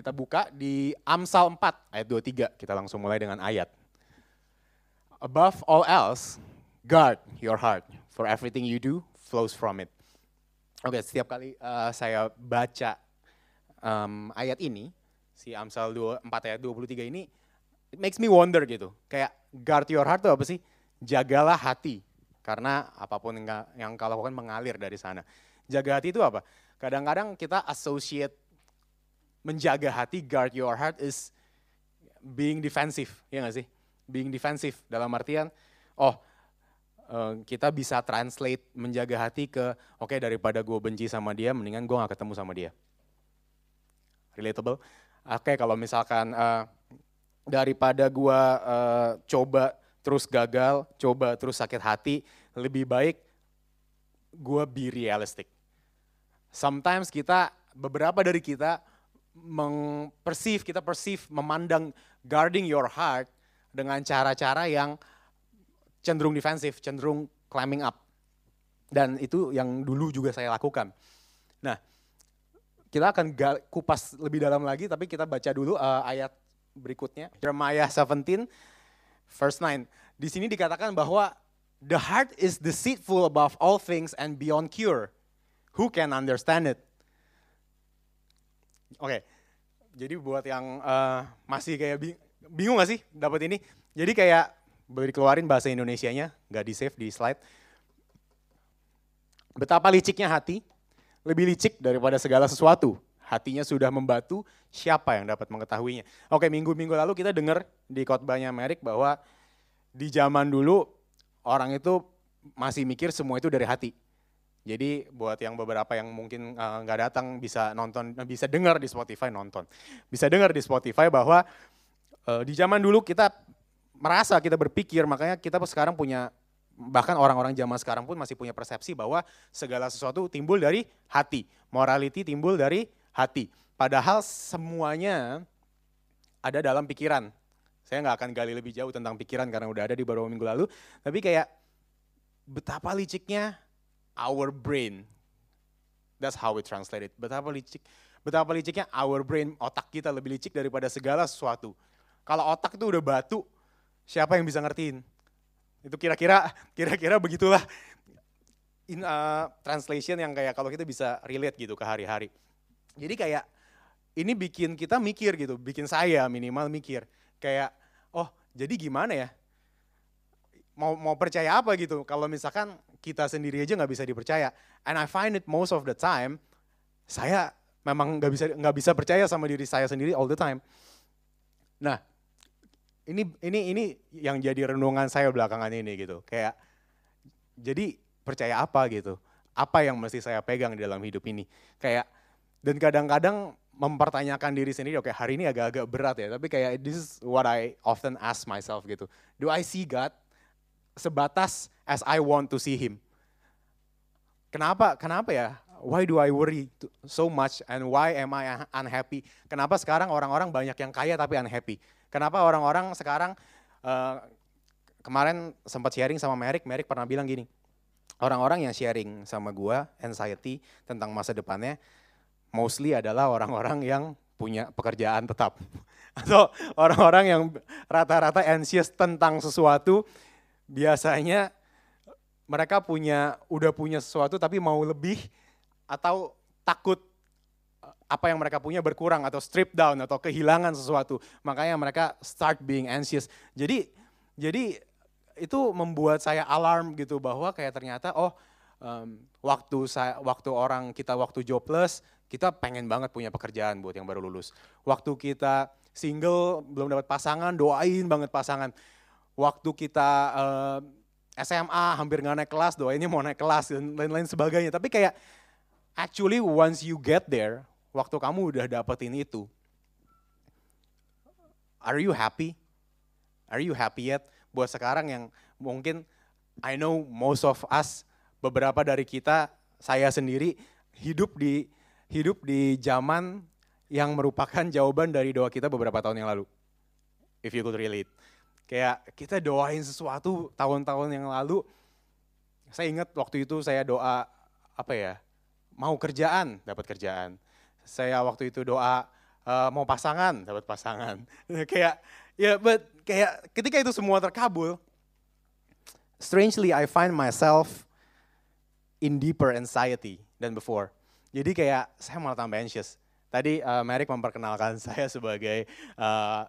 Kita buka di Amsal 4 ayat 23. Kita langsung mulai dengan ayat. Above all else, guard your heart, for everything you do flows from it. Oke, setiap kali uh, saya baca um, ayat ini, si Amsal 2, 4 ayat 23 ini, it makes me wonder gitu. Kayak guard your heart itu apa sih? Jagalah hati, karena apa pun yang, yang kau lakukan mengalir dari sana. Jaga hati itu apa? Kadang-kadang kita associate menjaga hati, guard your heart is being defensive, ya nggak sih? Being defensive dalam artian, oh eh, kita bisa translate menjaga hati ke, oke okay, daripada gue benci sama dia, mendingan gue gak ketemu sama dia. Relatable? Oke okay, kalau misalkan uh, daripada gue uh, coba terus gagal, coba terus sakit hati, lebih baik gue be realistic. Sometimes kita, beberapa dari kita mengpersif, kita perceive, memandang guarding your heart dengan cara-cara yang cenderung defensif, cenderung climbing up. Dan itu yang dulu juga saya lakukan. Nah, kita akan kupas lebih dalam lagi, tapi kita baca dulu uh, ayat berikutnya. Jeremiah 17, verse 9. Di sini dikatakan bahwa the heart is deceitful above all things and beyond cure. Who can understand it? Oke, okay. jadi buat yang uh, masih kayak bing bingung gak sih dapat ini? Jadi kayak boleh dikeluarin bahasa Indonesianya, nggak di save di slide. Betapa liciknya hati, lebih licik daripada segala sesuatu. Hatinya sudah membatu, siapa yang dapat mengetahuinya? Oke, minggu-minggu lalu kita dengar di khotbahnya Merik bahwa di zaman dulu orang itu masih mikir semua itu dari hati. Jadi buat yang beberapa yang mungkin eh, nggak uh, datang bisa nonton, bisa dengar di Spotify nonton, bisa dengar di Spotify bahwa uh, di zaman dulu kita merasa kita berpikir, makanya kita sekarang punya bahkan orang-orang zaman sekarang pun masih punya persepsi bahwa segala sesuatu timbul dari hati, morality timbul dari hati. Padahal semuanya ada dalam pikiran. Saya nggak akan gali lebih jauh tentang pikiran karena udah ada di beberapa minggu lalu, tapi kayak betapa liciknya our brain. That's how we translate it. Betapa licik, betapa liciknya our brain, otak kita lebih licik daripada segala sesuatu. Kalau otak itu udah batu, siapa yang bisa ngertiin? Itu kira-kira, kira-kira begitulah in uh, translation yang kayak kalau kita bisa relate gitu ke hari-hari. Jadi kayak ini bikin kita mikir gitu, bikin saya minimal mikir kayak, oh jadi gimana ya? Mau mau percaya apa gitu? Kalau misalkan kita sendiri aja nggak bisa dipercaya. And I find it most of the time, saya memang nggak bisa nggak bisa percaya sama diri saya sendiri all the time. Nah, ini ini ini yang jadi renungan saya belakangan ini gitu. Kayak jadi percaya apa gitu? Apa yang mesti saya pegang di dalam hidup ini? Kayak dan kadang-kadang mempertanyakan diri sendiri, oke okay, hari ini agak-agak berat ya, tapi kayak this is what I often ask myself gitu. Do I see God? Sebatas as I want to see him. Kenapa? Kenapa ya? Why do I worry so much and why am I unhappy? Kenapa sekarang orang-orang banyak yang kaya tapi unhappy? Kenapa orang-orang sekarang uh, kemarin sempat sharing sama Merik, Merik pernah bilang gini, orang-orang yang sharing sama gua anxiety tentang masa depannya mostly adalah orang-orang yang punya pekerjaan tetap atau orang-orang yang rata-rata anxious tentang sesuatu biasanya mereka punya udah punya sesuatu tapi mau lebih atau takut eh, apa yang mereka punya berkurang atau strip down atau kehilangan sesuatu. Makanya mereka start being anxious. Jadi jadi itu membuat saya alarm gitu bahwa kayak ternyata oh um, waktu saya waktu orang kita waktu jobless kita pengen banget punya pekerjaan buat yang baru lulus. Waktu kita single belum dapat pasangan doain banget pasangan waktu kita uh, eh, SMA hampir nggak naik kelas, doainnya mau naik kelas dan lain-lain sebagainya. Tapi kayak actually once you get there, waktu kamu udah dapetin itu, are you happy? Are you happy yet? Buat sekarang yang mungkin I know most of us, beberapa dari kita, saya sendiri hidup di hidup di zaman yang merupakan jawaban dari doa kita beberapa tahun yang lalu. If you could relate. Kayak kita doain sesuatu tahun-tahun yang lalu, saya ingat waktu itu saya doa apa ya, mau kerjaan, dapat kerjaan. Saya waktu itu doa uh, mau pasangan, dapat pasangan. kayak ya, yeah, but kayak ketika itu semua terkabul, strangely I find myself in deeper anxiety than before. Jadi kayak saya malah tambah anxious. Tadi uh, Merrick memperkenalkan saya sebagai uh,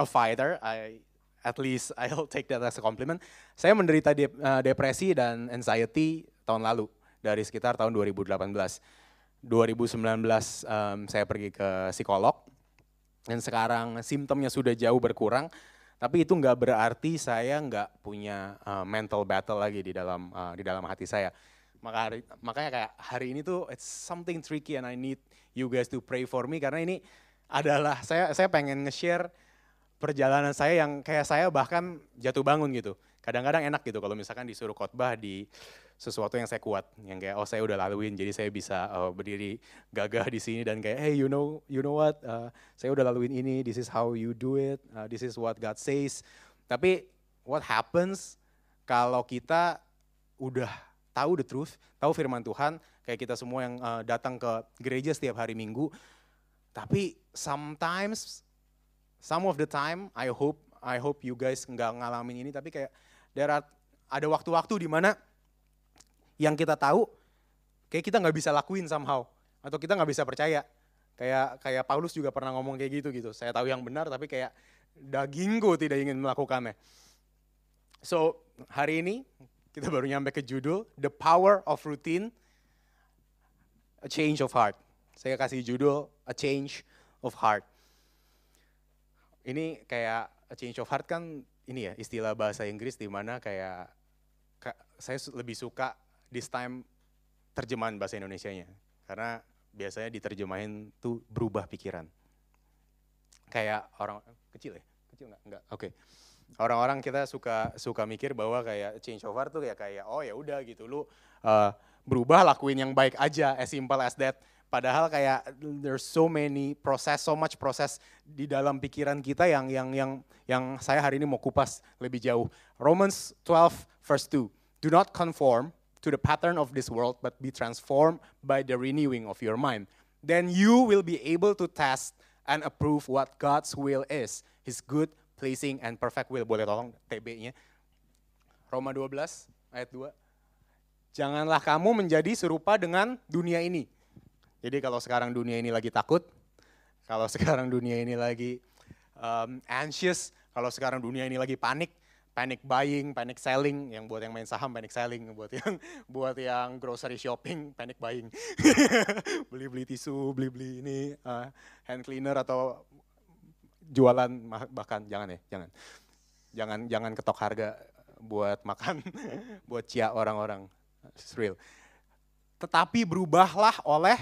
a fighter. I at least I'll take that as a compliment. Saya menderita de uh, depresi dan anxiety tahun lalu dari sekitar tahun 2018. 2019 um, saya pergi ke psikolog dan sekarang simptomnya sudah jauh berkurang. Tapi itu nggak berarti saya nggak punya uh, mental battle lagi di dalam uh, di dalam hati saya. Maka hari, makanya kayak hari ini tuh it's something tricky and I need you guys to pray for me karena ini adalah saya saya pengen nge-share perjalanan saya yang kayak saya bahkan jatuh bangun gitu. Kadang-kadang enak gitu kalau misalkan disuruh khotbah di sesuatu yang saya kuat, yang kayak oh saya udah laluin, jadi saya bisa uh, berdiri gagah di sini dan kayak hey you know you know what, uh, saya udah laluin ini, this is how you do it, uh, this is what God says. Tapi what happens kalau kita udah tahu the truth, tahu firman Tuhan, kayak kita semua yang uh, datang ke gereja setiap hari Minggu, tapi sometimes, some of the time, I hope, I hope you guys nggak ngalamin ini, tapi kayak there are, ada waktu-waktu di mana yang kita tahu kayak kita nggak bisa lakuin somehow atau kita nggak bisa percaya. Kayak kayak Paulus juga pernah ngomong kayak gitu gitu. Saya tahu yang benar tapi kayak dagingku tidak ingin melakukannya. So hari ini kita baru nyampe ke judul the power of routine a change of heart. Saya kasih judul a change of heart ini kayak change of heart kan ini ya istilah bahasa Inggris di mana kayak saya lebih suka this time terjemahan bahasa Indonesia-nya. Karena biasanya diterjemahin tuh berubah pikiran. Kayak orang kecil ya? Kecil nggak? Enggak. Oke. Okay. Orang-orang kita suka suka mikir bahwa kayak change of heart tuh kayak kayak oh ya udah gitu lu uh, berubah lakuin yang baik aja as simple as that. Padahal kayak there's so many proses, so much proses di dalam pikiran kita yang yang yang yang saya hari ini mau kupas lebih jauh. Romans 12 verse 2. Do not conform to the pattern of this world, but be transformed by the renewing of your mind. Then you will be able to test and approve what God's will is, His good, pleasing, and perfect will. Boleh tolong TB-nya. Roma 12 ayat 2. Janganlah kamu menjadi serupa dengan dunia ini. Jadi kalau sekarang dunia ini lagi takut, kalau sekarang dunia ini lagi um, anxious, kalau sekarang dunia ini lagi panik, panic buying, panic selling, yang buat yang main saham panic selling, buat yang buat yang grocery shopping panic buying, beli-beli tisu, beli-beli ini uh, hand cleaner atau jualan bahkan jangan ya, jangan, jangan jangan ketok harga buat makan, buat cia orang-orang, real. Tetapi berubahlah oleh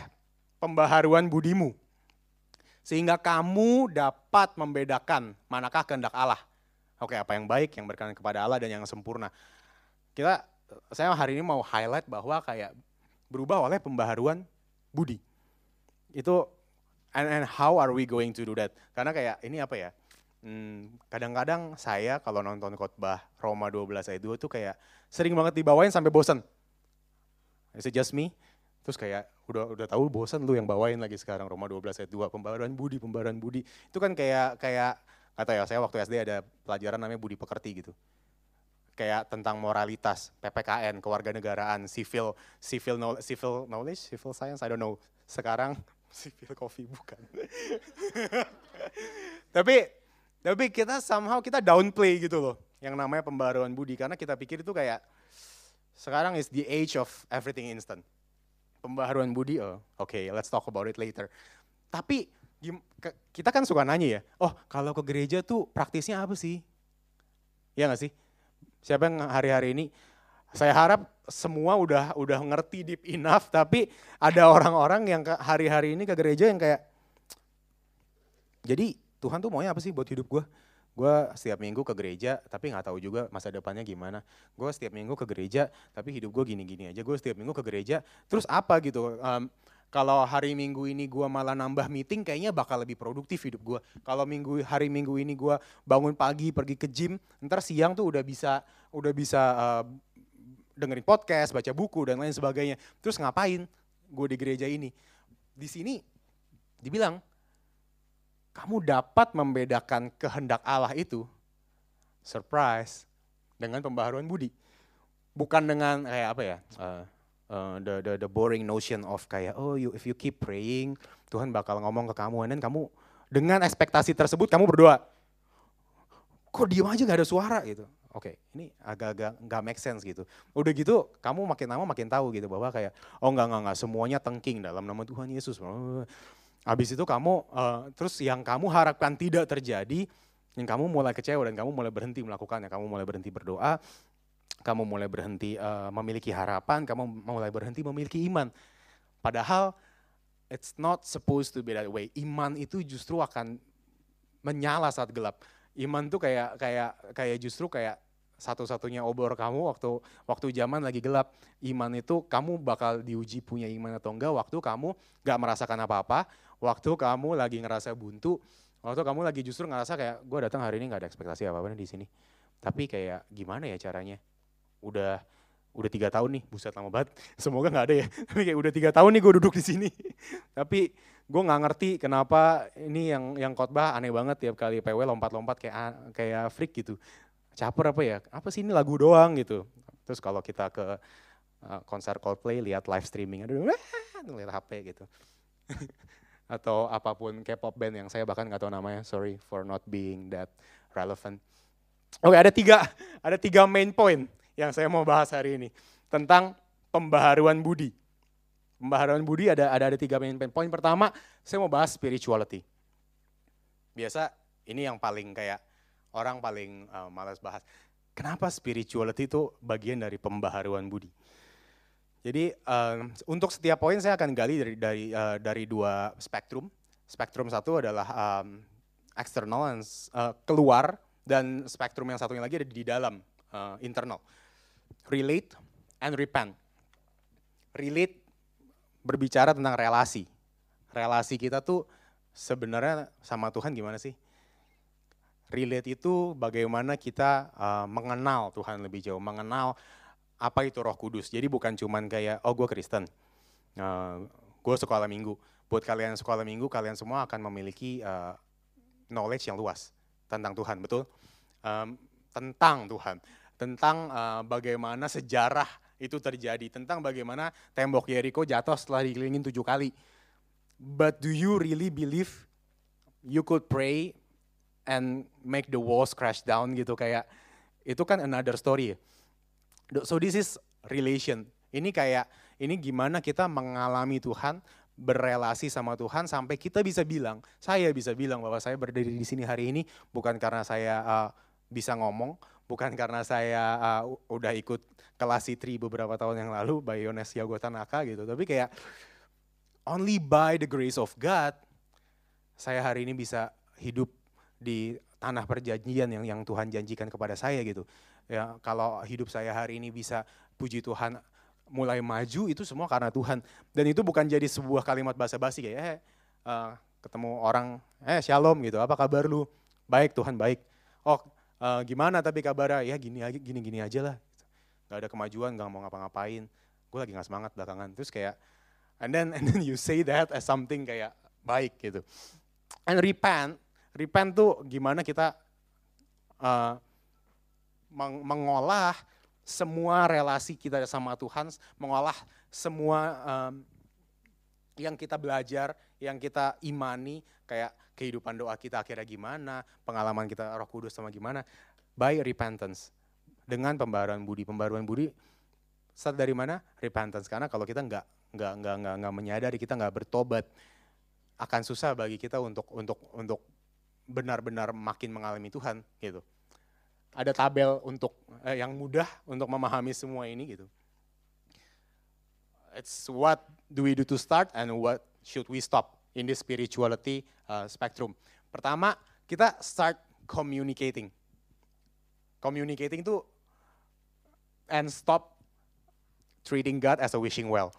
pembaharuan budimu, sehingga kamu dapat membedakan manakah kehendak Allah Oke, apa yang baik, yang berkenan kepada Allah dan yang sempurna. Kita, saya hari ini mau highlight bahwa kayak berubah oleh pembaharuan budi. Itu and, and how are we going to do that? Karena kayak ini apa ya? Hmm, kadang-kadang saya kalau nonton khotbah Roma 12 ayat 2 tuh kayak sering banget dibawain sampai bosan. Is it just me? Terus kayak udah udah tahu bosan lu yang bawain lagi sekarang Roma 12 ayat 2 pembaharuan budi, pembaharuan budi. Itu kan kayak kayak atau ya saya waktu SD ada pelajaran namanya budi pekerti gitu. Kayak tentang moralitas PPKN kewarganegaraan civil civil civil knowledge civil science I don't know. Sekarang civil coffee bukan. Tapi tapi kita somehow kita downplay gitu loh yang namanya pembaruan budi. Karena kita pikir itu kayak sekarang is the age of everything instant pembaharuan budi oh oke okay, let's talk about it later tapi kita kan suka nanya ya, oh kalau ke gereja tuh praktisnya apa sih? Ya nggak sih? Siapa yang hari-hari ini? Saya harap semua udah udah ngerti deep enough, tapi ada orang-orang yang hari-hari ini ke gereja yang kayak, jadi Tuhan tuh maunya apa sih buat hidup gue? Gue setiap minggu ke gereja, tapi nggak tahu juga masa depannya gimana. Gue setiap minggu ke gereja, tapi hidup gue gini-gini aja. Gue setiap minggu ke gereja, terus apa gitu? Um, kalau hari minggu ini gue malah nambah meeting, kayaknya bakal lebih produktif hidup gue. Kalau minggu hari minggu ini gue bangun pagi pergi ke gym, ntar siang tuh udah bisa udah bisa uh, dengerin podcast, baca buku dan lain sebagainya. Terus ngapain gue di gereja ini? Di sini dibilang kamu dapat membedakan kehendak Allah itu, surprise, dengan pembaharuan budi. Bukan dengan kayak apa ya, uh, uh, the, the the boring notion of kayak oh you if you keep praying Tuhan bakal ngomong ke kamu dan kamu dengan ekspektasi tersebut kamu berdoa. Kok diam aja gak ada suara gitu. Oke, okay, ini agak-agak nggak make sense gitu. Udah gitu, kamu makin lama makin tahu gitu bahwa kayak, oh enggak, enggak, enggak, semuanya tengking dalam nama Tuhan Yesus. Habis itu kamu, uh, terus yang kamu harapkan tidak terjadi, yang kamu mulai kecewa dan kamu mulai berhenti melakukannya, kamu mulai berhenti berdoa, kamu mulai berhenti uh, memiliki harapan, kamu mulai berhenti memiliki iman. Padahal it's not supposed to be that way. Iman itu justru akan menyala saat gelap. Iman tuh kayak kayak kayak justru kayak satu-satunya obor kamu waktu waktu zaman lagi gelap. Iman itu kamu bakal diuji punya iman atau enggak waktu kamu gak merasakan apa-apa, waktu kamu lagi ngerasa buntu, waktu kamu lagi justru ngerasa kayak gue datang hari ini gak ada ekspektasi apa-apa di sini. Tapi kayak gimana ya caranya? Udah udah tiga tahun nih, buset lama banget. Semoga nggak ada ya. Tapi kayak udah tiga tahun nih gue duduk di sini. Tapi gue nggak ngerti kenapa ini yang yang khotbah aneh banget tiap kali PW lompat-lompat kayak kayak freak gitu caper apa ya, apa sih ini lagu doang gitu. Terus kalau kita ke uh, konser Coldplay lihat live streaming, aduh, lihat HP gitu. Atau apa pun K-pop band yang saya bahkan nggak tahu namanya, sorry for not being that relevant. Oke, ada tiga, ada tiga main point yang saya mau bahas hari ini tentang pembaharuan budi. Pembaharuan budi ada ada ada tiga main point. Poin pertama, saya mau bahas spirituality. Biasa ini yang paling kayak orang paling uh, malas bahas. Kenapa spirituality itu bagian dari pembaharuan budi? Jadi um, untuk setiap poin saya akan gali dari dari uh, dari dua spektrum. Spektrum satu adalah um, eksternal dan uh, keluar dan spektrum yang satunya lagi ada di dalam uh, internal. Relate and repent. Relate berbicara tentang relasi. Relasi kita tuh sebenarnya sama Tuhan gimana sih? Relate itu bagaimana kita uh, mengenal Tuhan lebih jauh, mengenal apa itu Roh Kudus. Jadi bukan cuman kayak oh gue Kristen, uh, gue sekolah minggu. Buat kalian sekolah minggu, kalian semua akan memiliki uh, knowledge yang luas tentang Tuhan, betul? Um, tentang Tuhan, tentang uh, bagaimana sejarah itu terjadi, tentang bagaimana tembok Jericho jatuh setelah dikelilingin tujuh kali. But do you really believe you could pray and make the walls crash down gitu kayak itu kan another story. So this is relation. Ini kayak ini gimana kita mengalami Tuhan, berrelasi sama Tuhan sampai kita bisa bilang, saya bisa bilang bahwa saya berdiri di sini hari ini bukan karena saya uh, bisa ngomong, bukan karena saya uh, udah ikut kelas C3 beberapa tahun yang lalu by Yones Yagotanaka gitu, tapi kayak only by the grace of God saya hari ini bisa hidup di tanah perjanjian yang yang Tuhan janjikan kepada saya gitu. Ya, kalau hidup saya hari ini bisa puji Tuhan mulai maju itu semua karena Tuhan. Dan itu bukan jadi sebuah kalimat basa-basi kayak eh uh, ketemu orang eh shalom gitu. Apa kabar lu? Baik Tuhan, baik. Oh, uh, gimana tapi kabarnya? Ya gini gini gini aja lah. Gak ada kemajuan, gak mau ngapa-ngapain. Gue lagi gak semangat belakangan. Terus kayak and then and then you say that as something kayak baik gitu. And repent repent tuh gimana kita uh, meng mengolah semua relasi kita sama Tuhan, mengolah semua um, yang kita belajar, yang kita imani, kayak kehidupan doa kita akhirnya gimana, pengalaman kita roh kudus sama gimana, by repentance. Dengan pembaruan budi. Pembaruan budi start dari mana? Repentance. Karena kalau kita nggak nggak nggak nggak menyadari, kita nggak bertobat, akan susah bagi kita untuk untuk untuk benar-benar makin mengalami Tuhan gitu. Ada tabel untuk eh, yang mudah untuk memahami semua ini gitu. It's what do we do to start and what should we stop in this spirituality uh, spectrum. Pertama, kita start communicating. Communicating itu and stop treating God as a wishing well.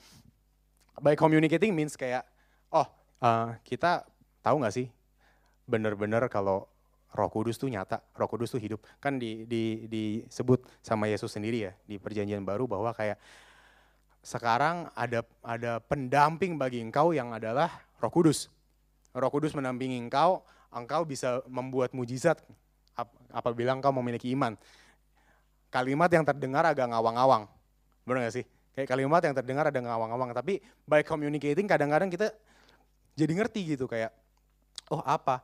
By communicating means kayak, oh uh, kita tahu nggak sih bener-bener kalau Roh Kudus tuh nyata, Roh Kudus tuh hidup. Kan di, di, disebut sama Yesus sendiri ya di Perjanjian Baru bahwa kayak sekarang ada ada pendamping bagi engkau yang adalah Roh Kudus. Roh Kudus mendampingi engkau, engkau bisa membuat mujizat apabila engkau memiliki iman. Kalimat yang terdengar agak ngawang-ngawang. Benar gak sih? Kayak kalimat yang terdengar ada ngawang-ngawang. Tapi by communicating kadang-kadang kita jadi ngerti gitu kayak, oh apa?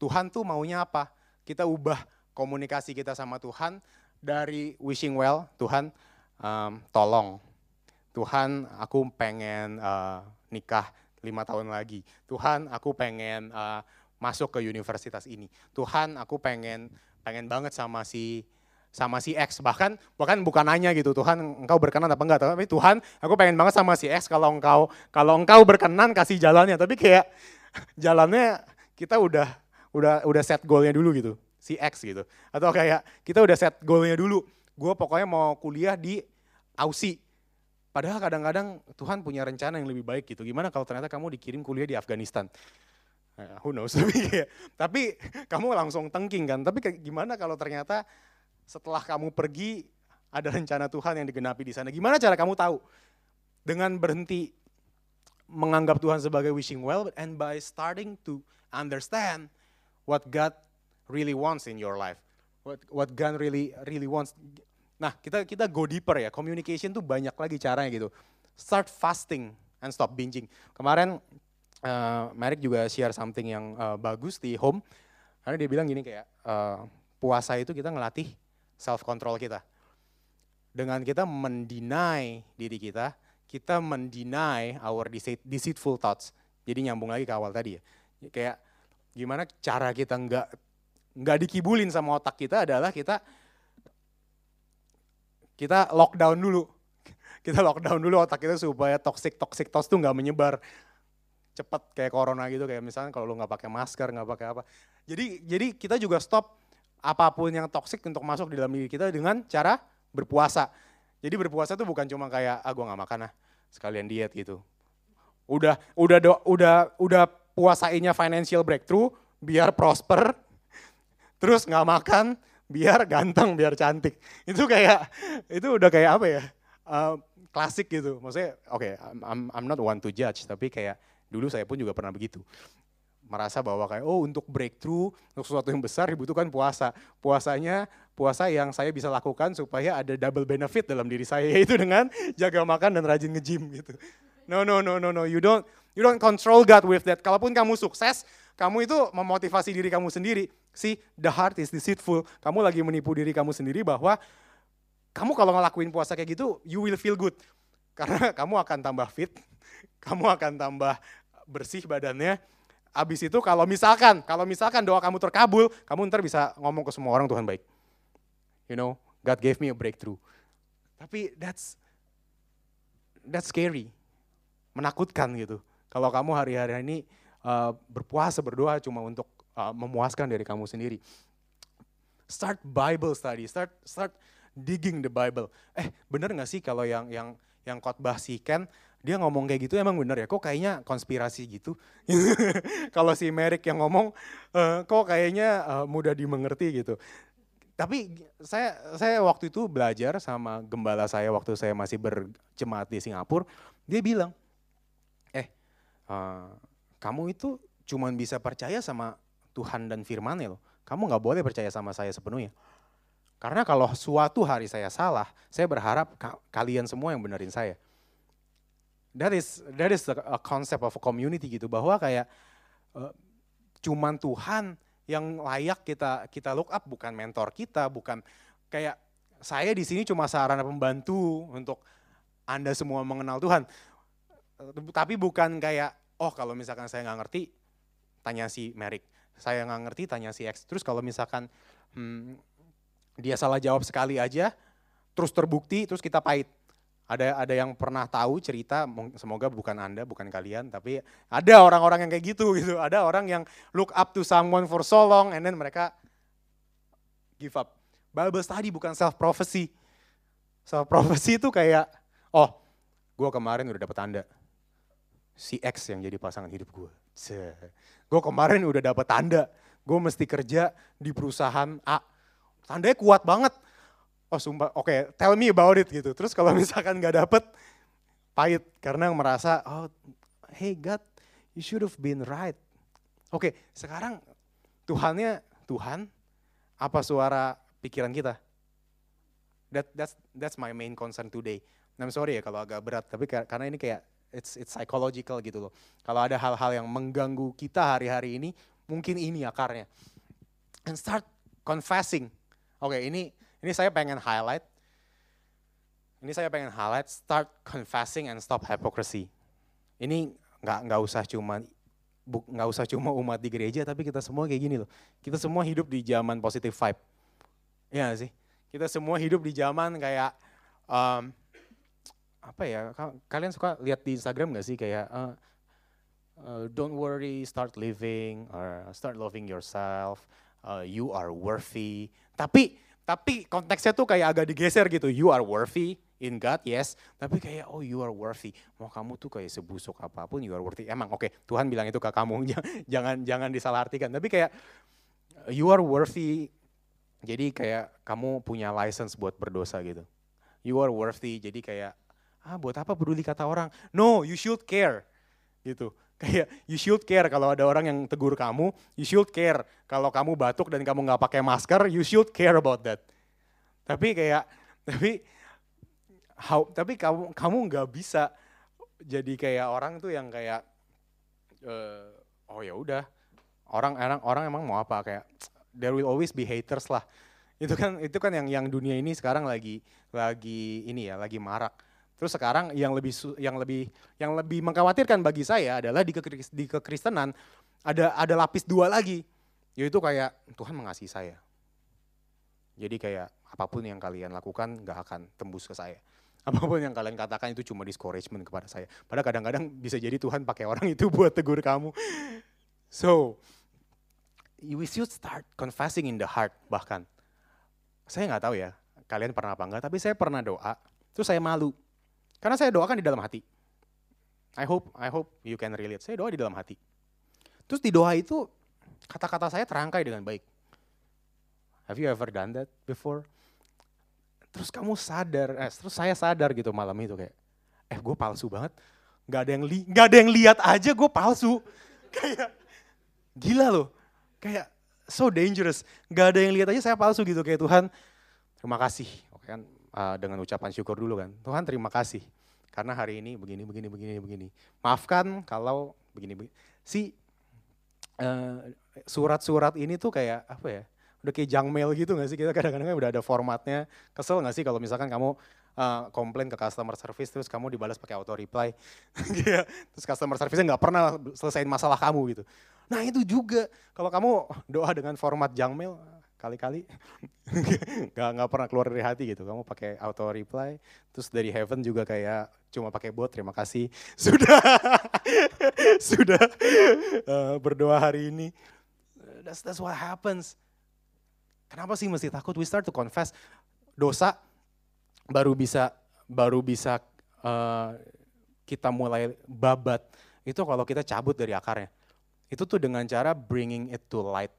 Tuhan tuh maunya apa? Kita ubah komunikasi kita sama Tuhan dari wishing well, Tuhan um, tolong. Tuhan aku pengen uh, nikah lima tahun lagi. Tuhan aku pengen uh, masuk ke universitas ini. Tuhan aku pengen pengen banget sama si sama si X bahkan bahkan bukan nanya gitu Tuhan engkau berkenan apa enggak tapi Tuhan aku pengen banget sama si X kalau engkau kalau engkau berkenan kasih jalannya tapi kayak jalannya kita udah udah udah set goalnya dulu gitu si X gitu. Atau kayak kita udah set goalnya dulu gue pokoknya mau kuliah di Aussie. Padahal kadang-kadang Tuhan punya rencana yang lebih baik gitu. Gimana kalau ternyata kamu dikirim kuliah di Afghanistan? Nah, who knows? Tapi tapi kamu langsung tengking kan. Tapi gimana kalau ternyata setelah kamu pergi ada rencana Tuhan yang digenapi di sana. Gimana cara kamu tahu? Dengan berhenti menganggap Tuhan sebagai wishing well and by starting to understand what God really wants in your life. What what God really really wants. Nah, kita kita go deeper ya. Communication tuh banyak lagi caranya gitu. Start fasting and stop binging. Kemarin uh, Merrick juga share something yang uh, bagus di home. Karena dia bilang gini kayak uh, puasa itu kita ngelatih self control kita. Dengan kita mendinai diri kita, kita mendinai our deceitful thoughts. Jadi nyambung lagi ke awal tadi ya. Kayak gimana cara kita nggak nggak dikibulin sama otak kita adalah kita kita lockdown dulu. Kita lockdown dulu otak kita supaya toxic toxic thoughts tuh nggak menyebar cepat kayak corona gitu kayak misalnya kalau lu nggak pakai masker nggak pakai apa jadi jadi kita juga stop apa pun yang toksik untuk masuk di dalam diri kita dengan cara berpuasa. Jadi berpuasa tuh bukan cuma kayak ah gue nggak makan ah sekalian diet gitu. Udah udah do, udah udah puasainnya financial breakthrough biar prosper. Terus nggak makan biar ganteng, biar cantik. Itu kayak itu udah kayak apa ya? Uh, klasik gitu. Maksudnya oke, okay, I'm, I'm not one to judge, tapi kayak dulu saya pun juga pernah begitu merasa bahwa kayak oh untuk breakthrough untuk sesuatu yang besar dibutuhkan puasa. Puasanya puasa yang saya bisa lakukan supaya ada double benefit dalam diri saya yaitu dengan jaga makan dan rajin nge-gym gitu. No no no no no you don't you don't control God with that. Kalaupun kamu sukses, kamu itu memotivasi diri kamu sendiri. See, the heart is deceitful. Kamu lagi menipu diri kamu sendiri bahwa kamu kalau ngelakuin puasa kayak gitu, you will feel good. Karena kamu akan tambah fit, kamu akan tambah bersih badannya, Abis itu kalau misalkan, kalau misalkan doa kamu terkabul, kamu ntar bisa ngomong ke semua orang Tuhan baik. You know, God gave me a breakthrough. Tapi that's that's scary, menakutkan gitu. Kalau kamu hari-hari ini uh, berpuasa berdoa cuma untuk uh, memuaskan diri kamu sendiri. Start Bible study, start start digging the Bible. Eh, bener nggak sih kalau yang yang yang khotbah si Ken dia ngomong kayak gitu emang bener ya kok kayaknya konspirasi gitu kalau si Merrick yang ngomong uh, kok kayaknya uh, mudah dimengerti gitu tapi saya saya waktu itu belajar sama gembala saya waktu saya masih berjemaat di Singapura dia bilang uh, kamu itu cuma bisa percaya sama Tuhan dan firman loh. Kamu nggak boleh percaya sama saya sepenuhnya. Karena kalau suatu hari saya salah saya berharap ka kalian semua yang benerin saya. That is that is a concept of a community gitu. Bahwa kayak uh, cuman Tuhan yang layak kita kita look up bukan mentor kita bukan kayak saya di sini cuma sarana pembantu untuk anda semua mengenal Tuhan. Tapi bukan kayak oh kalau misalkan saya nggak ngerti tanya si Merrick saya nggak ngerti tanya si X terus kalau misalkan hmm, dia salah jawab sekali aja terus terbukti terus kita pahit Ada ada yang pernah tahu cerita, semoga bukan Anda, bukan kalian, tapi ada orang-orang yang kayak gitu gitu. Ada orang yang look up to someone for so long and then mereka give up. Bible study bukan self prophecy. Self prophecy itu kayak, oh, gue kemarin udah dapet tanda. Si X yang jadi pasangan hidup gue. Gue kemarin udah dapet tanda. Gue mesti kerja di perusahaan A. Tandanya kuat banget oh sumpah, oke, okay, tell me about it gitu. Terus kalau misalkan nggak dapet, pahit karena merasa, oh, hey God, you should have been right. Oke, okay, sekarang Tuhannya Tuhan, apa suara pikiran kita? That that's that's my main concern today. I'm sorry ya kalau agak berat, tapi karena ini kayak it's it's psychological gitu loh. Kalau ada hal-hal yang mengganggu kita hari-hari ini, mungkin ini akarnya. And start confessing. Oke, okay, ini ini saya pengen highlight. Ini saya pengen highlight start confessing and stop hypocrisy. Ini nggak nggak usah cuma nggak usah cuma umat di gereja tapi kita semua kayak gini loh. Kita semua hidup di zaman positive vibe. Iya sih? Kita semua hidup di zaman kayak um, apa ya? Kalian suka lihat di Instagram nggak sih kayak uh, uh, don't worry, start living or start loving yourself. Uh, you are worthy. Tapi tapi konteksnya tuh kayak agak digeser gitu. You are worthy in God, yes. Tapi kayak oh you are worthy. Mau kamu tuh kayak sebusuk apa pun you are worthy. Emang oke, okay, Tuhan bilang itu ke kamu. jangan jangan disalahartikan. Tapi kayak you are worthy. Jadi kayak kamu punya license buat berdosa gitu. You are worthy. Jadi kayak ah buat apa peduli kata orang? No, you should care. Gitu. Kayak you should care kalau ada orang yang tegur kamu, you should care kalau kamu batuk dan kamu nggak pakai masker, you should care about that. Tapi kayak tapi how, tapi kamu kamu nggak bisa jadi kayak orang tuh yang kayak uh, oh ya udah orang orang orang emang mau apa kayak there will always be haters lah itu kan itu kan yang yang dunia ini sekarang lagi lagi ini ya lagi marak Terus sekarang yang lebih yang lebih yang lebih mengkhawatirkan bagi saya adalah di, di kekristenan ada ada lapis dua lagi, yaitu kayak Tuhan mengasihi saya. Jadi kayak apa pun yang kalian lakukan nggak akan tembus ke saya. Apa pun yang kalian katakan itu cuma discouragement kepada saya. Padahal kadang-kadang bisa jadi Tuhan pakai orang itu buat tegur kamu. So, we should start confessing in the heart bahkan. Saya nggak tahu ya, kalian pernah apa enggak, tapi saya pernah doa, terus saya malu. Karena saya doakan di dalam hati. I hope I hope you can relate. Saya doa di dalam hati. Terus di doa itu kata-kata saya terangkai dengan baik. Have you ever done that before? Terus kamu sadar, eh, terus saya sadar gitu malam itu kayak, eh gue palsu banget. Gak ada yang li, gak ada yang lihat aja gue palsu. kayak gila loh. Kayak so dangerous. Gak ada yang lihat aja saya palsu gitu kayak Tuhan. Terima kasih. Oke kan uh, dengan ucapan syukur dulu kan. Tuhan terima kasih karena hari ini begini begini begini begini. Maafkan kalau begini begini. Si uh, surat-surat ini tuh kayak apa ya? Udah kayak junk mail gitu gak sih? Kita kadang-kadang udah ada formatnya. Kesel gak sih kalau misalkan kamu uh, komplain ke customer service terus kamu dibalas pakai auto reply. Iya. terus customer service nggak pernah selesaiin masalah kamu gitu. Nah itu juga kalau kamu doa dengan format junk mail, kali-kali. Nggak nggak pernah keluar dari hati gitu. Kamu pakai auto reply terus dari heaven juga kayak cuma pakai bot terima kasih. Sudah. Sudah. Uh, berdoa hari ini. That's that's what happens. Kenapa sih mesti takut? We start to confess. Dosa baru bisa baru bisa uh, kita mulai babat. Itu kalau kita cabut dari akarnya. Itu tuh dengan cara bringing it to light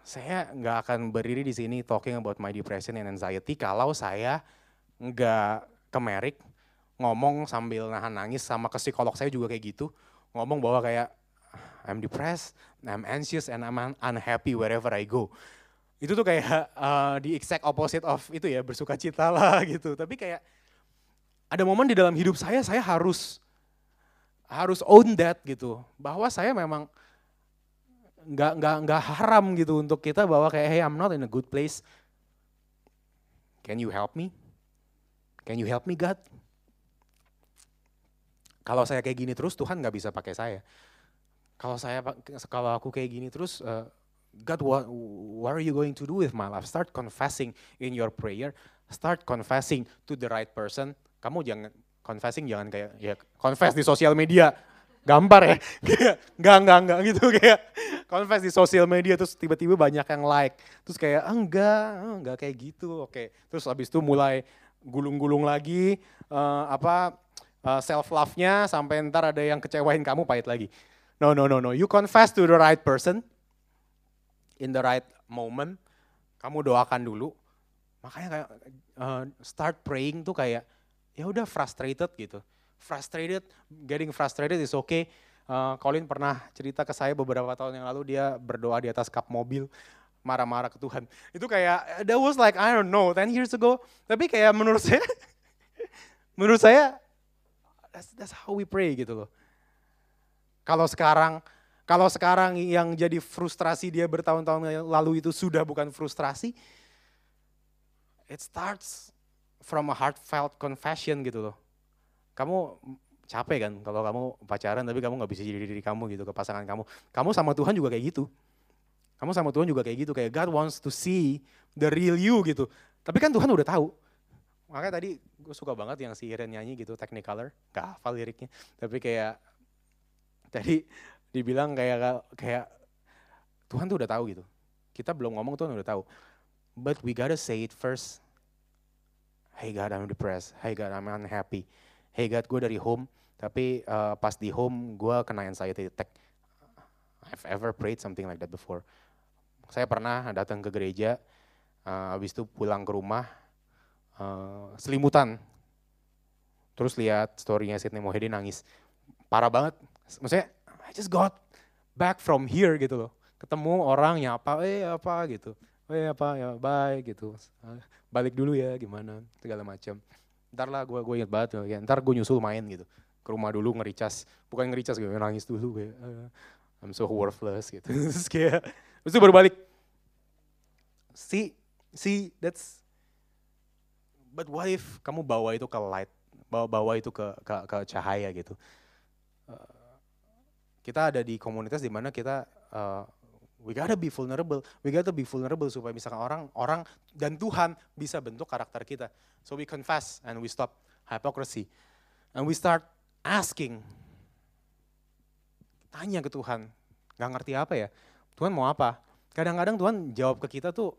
saya nggak akan berdiri di sini talking about my depression and anxiety kalau saya nggak ke Merik ngomong sambil nahan nangis sama ke psikolog saya juga kayak gitu ngomong bahwa kayak I'm depressed, I'm anxious, and I'm unhappy wherever I go. Itu tuh kayak uh, the exact opposite of itu ya bersuka cita lah gitu. Tapi kayak ada momen di dalam hidup saya saya harus harus own that gitu bahwa saya memang nggak nggak nggak haram gitu untuk kita bahwa kayak hey I'm not in a good place. Can you help me? Can you help me God? Kalau saya kayak gini terus Tuhan nggak bisa pakai saya. Kalau saya kalau aku kayak gini terus uh, God what what are you going to do with my life? Start confessing in your prayer. Start confessing to the right person. kamu jangan confessing jangan kayak ya confess di sosial media gambar ya? Kayak enggak enggak enggak gitu kayak confess di sosial media terus tiba-tiba banyak yang like. Terus kayak ah, enggak ah, enggak kayak gitu. Oke terus habis itu mulai gulung-gulung lagi uh, apa uh, self love-nya sampai ntar ada yang kecewain kamu pahit lagi. No no no no. You confess to the right person in the right moment. Kamu doakan dulu. Makanya kayak uh, start praying tuh kayak ya udah frustrated gitu frustrated getting frustrated is okay. Uh, Colin pernah cerita ke saya beberapa tahun yang lalu dia berdoa di atas kap mobil marah-marah ke Tuhan. Itu kayak that was like I don't know 10 years ago. Tapi kayak menurut saya menurut saya that's, that's how we pray gitu loh. Kalau sekarang kalau sekarang yang jadi frustrasi dia bertahun-tahun lalu itu sudah bukan frustrasi it starts from a heartfelt confession gitu loh. Kamu capek kan kalau kamu pacaran tapi kamu nggak bisa jadi diri kamu gitu ke pasangan kamu. Kamu sama Tuhan juga kayak gitu. Kamu sama Tuhan juga kayak gitu kayak God wants to see the real you gitu. Tapi kan Tuhan udah tahu. Makanya tadi gue suka banget yang si Iren nyanyi gitu Technicolor, gak hafal liriknya. Tapi kayak tadi dibilang kayak kayak Tuhan tuh udah tahu gitu. Kita belum ngomong Tuhan udah tahu. But we gotta say it first. Hey God, I'm depressed. Hey God, I'm unhappy. Hey God, gue dari home, tapi uh, pas di home gue kena anxiety attack. I've ever prayed something like that before. Saya pernah datang ke gereja, uh, habis itu pulang ke rumah, uh, selimutan. Terus lihat storynya Sidney Mohede nangis. Parah banget. Maksudnya, I just got back from here gitu loh. Ketemu orang nyapa, eh apa gitu ya apa ya bye gitu balik dulu ya gimana segala macam ntar lah gue gue inget banget. Ya ntar gue nyusul main gitu. Ke rumah dulu ngericas. Bukan ngericas gitu nangis dulu kayak uh, I'm so worthless gitu. Terus kayak terus baru balik. See see that's but what if kamu bawa itu ke light bawa bawa itu ke ke, ke cahaya gitu. Uh, kita ada di komunitas di mana kita uh, We gotta be vulnerable. We gotta be vulnerable supaya misalkan orang orang dan Tuhan bisa bentuk karakter kita. So we confess and we stop hypocrisy. And we start asking. Tanya ke Tuhan. Gak ngerti apa ya. Tuhan mau apa? Kadang-kadang Tuhan jawab ke kita tuh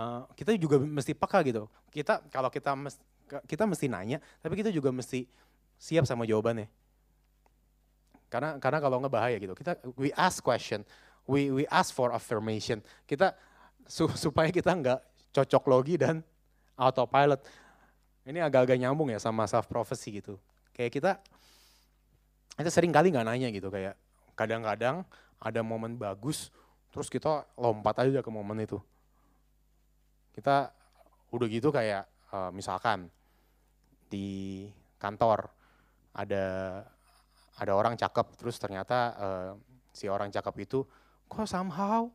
uh, kita juga mesti peka gitu. Kita kalau kita mes, kita mesti nanya, tapi kita juga mesti siap sama jawabannya. Karena karena kalau nggak bahaya gitu. Kita we ask question we we ask for affirmation. Kita su, supaya kita nggak cocok logi dan autopilot. Ini agak-agak nyambung ya sama self prophecy gitu. Kayak kita kita sering kali nggak nanya gitu kayak kadang-kadang ada momen bagus terus kita lompat aja ke momen itu. Kita udah gitu kayak uh, misalkan di kantor ada ada orang cakep terus ternyata uh, si orang cakep itu kok somehow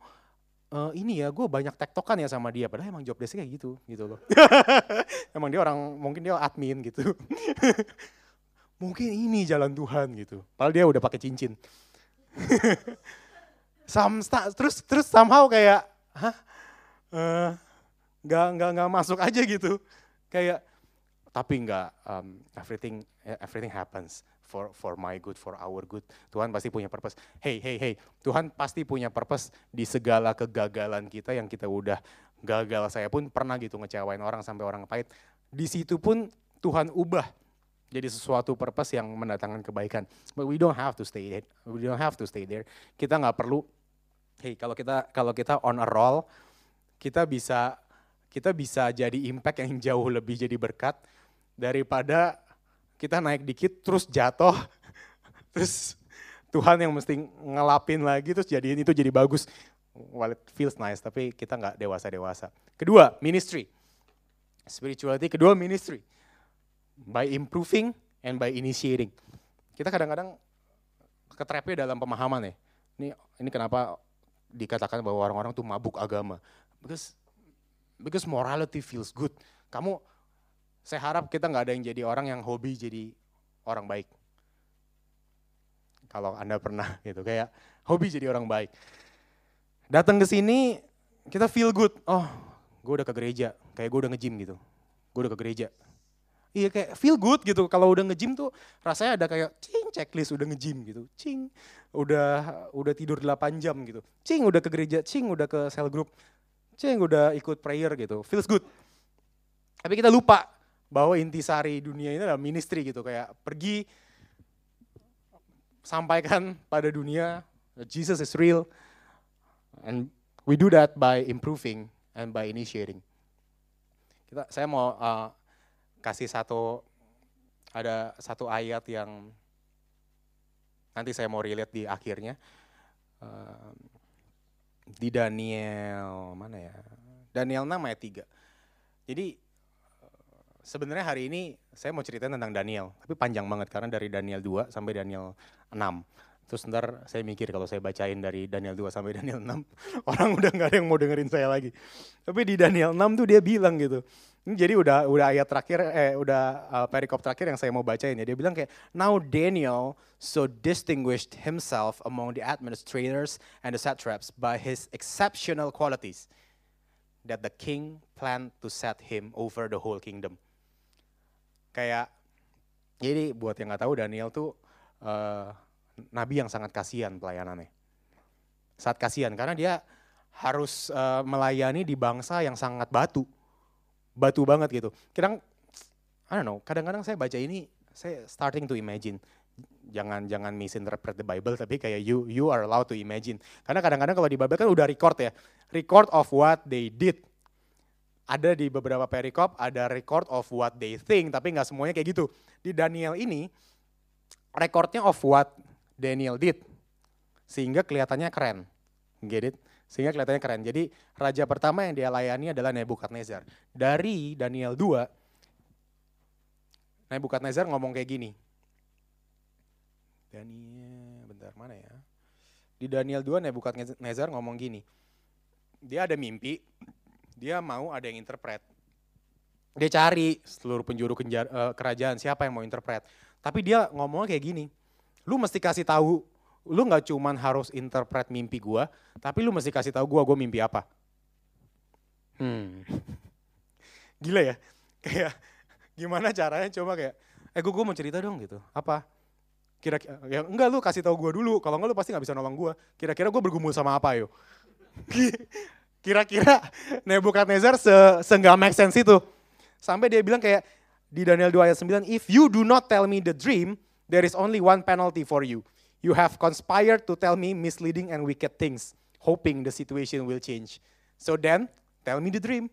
uh, ini ya gue banyak tektokan ya sama dia. Padahal emang job desknya kayak gitu gitu loh. Emang dia orang mungkin dia admin gitu. Mungkin ini jalan Tuhan gitu. Padahal dia udah pakai cincin. Some, terus terus somehow kayak hah? Uh, nggak nggak nggak masuk aja gitu. Kayak tapi nggak um, everything everything happens for for my good, for our good. Tuhan pasti punya purpose. Hey, hey, hey, Tuhan pasti punya purpose di segala kegagalan kita yang kita udah gagal. Saya pun pernah gitu ngecewain orang sampai orang pahit. Di situ pun Tuhan ubah jadi sesuatu purpose yang mendatangkan kebaikan. But we don't have to stay there. We don't have to stay there. Kita nggak perlu. Hey, kalau kita kalau kita on a roll, kita bisa kita bisa jadi impact yang jauh lebih jadi berkat daripada kita naik dikit terus jatuh, terus Tuhan yang mesti ngelapin lagi terus jadiin itu jadi bagus. Well, it feels nice, tapi kita nggak dewasa-dewasa. Kedua, ministry. Spirituality, kedua ministry. By improving and by initiating. Kita kadang-kadang ketrapnya dalam pemahaman ya. Ini ini kenapa dikatakan bahwa orang-orang tuh mabuk agama. Because because morality feels good. Kamu saya harap kita nggak ada yang jadi orang yang hobi jadi orang baik. Kalau Anda pernah gitu, kayak hobi jadi orang baik. Datang ke sini, kita feel good. Oh, gue udah ke gereja, kayak gue udah nge-gym gitu. Gue udah ke gereja. Iya kayak feel good gitu. Kalau udah nge-gym tuh rasanya ada kayak cing checklist udah nge-gym gitu. Cing udah udah tidur 8 jam gitu. Cing udah ke gereja, cing udah ke cell group. Cing udah ikut prayer gitu. Feels good. Tapi kita lupa bahwa intisari dunia ini adalah ministry gitu kayak pergi sampaikan pada dunia Jesus is real and we do that by improving and by initiating. Kita saya mau uh, kasih satu ada satu ayat yang nanti saya mau relate di akhirnya. Uh, di Daniel mana ya? Daniel 6 ayat 3 jadi sebenarnya hari ini saya mau cerita tentang Daniel tapi panjang banget karena dari Daniel 2 sampai Daniel 6 terus ntar saya mikir kalau saya bacain dari Daniel 2 sampai Daniel 6 orang udah nggak ada yang mau dengerin saya lagi tapi di Daniel 6 tuh dia bilang gitu jadi udah udah ayat terakhir eh udah uh, perikop terakhir yang saya mau bacain ya. Dia bilang kayak now Daniel so distinguished himself among the administrators and the satraps by his exceptional qualities that the king planned to set him over the whole kingdom. Kayak jadi buat yang nggak tahu Daniel tuh uh, nabi yang sangat kasihan pelayanannya. Saat kasihan karena dia harus uh, melayani di bangsa yang sangat batu batu banget gitu. Kadang, I don't know, kadang-kadang saya baca ini, saya starting to imagine. Jangan jangan misinterpret the Bible, tapi kayak you you are allowed to imagine. Karena kadang-kadang kalau di Bible kan udah record ya, record of what they did. Ada di beberapa perikop, ada record of what they think, tapi nggak semuanya kayak gitu. Di Daniel ini, recordnya of what Daniel did. Sehingga kelihatannya keren. Get it? Sehingga kelihatannya keren. Jadi raja pertama yang dia layani adalah Nebukadnezar. Dari Daniel 2, Nebukadnezar ngomong kayak gini. Daniel, bentar mana ya? Di Daniel 2 Nebukadnezar ngomong gini. Dia ada mimpi, dia mau ada yang interpret. Dia cari seluruh penjuru eh, kerajaan siapa yang mau interpret. Tapi dia ngomongnya kayak gini. Lu mesti kasih tahu lu nggak cuman harus interpret mimpi gua, tapi lu mesti kasih tahu gua gua mimpi apa. Hmm. Gila ya? Kayak gimana caranya coba kayak eh gua, gua mau cerita dong gitu. Apa? Kira-kira ya enggak lu kasih tahu gua dulu. Kalau enggak lu pasti nggak bisa nolong gua. Kira-kira gua bergumul sama apa yo? Kira-kira Nebukadnezar se seenggak make sense itu. Sampai dia bilang kayak di Daniel 2 ayat 9, if you do not tell me the dream, there is only one penalty for you You have conspired to tell me misleading and wicked things, hoping the situation will change. So then, tell me the dream,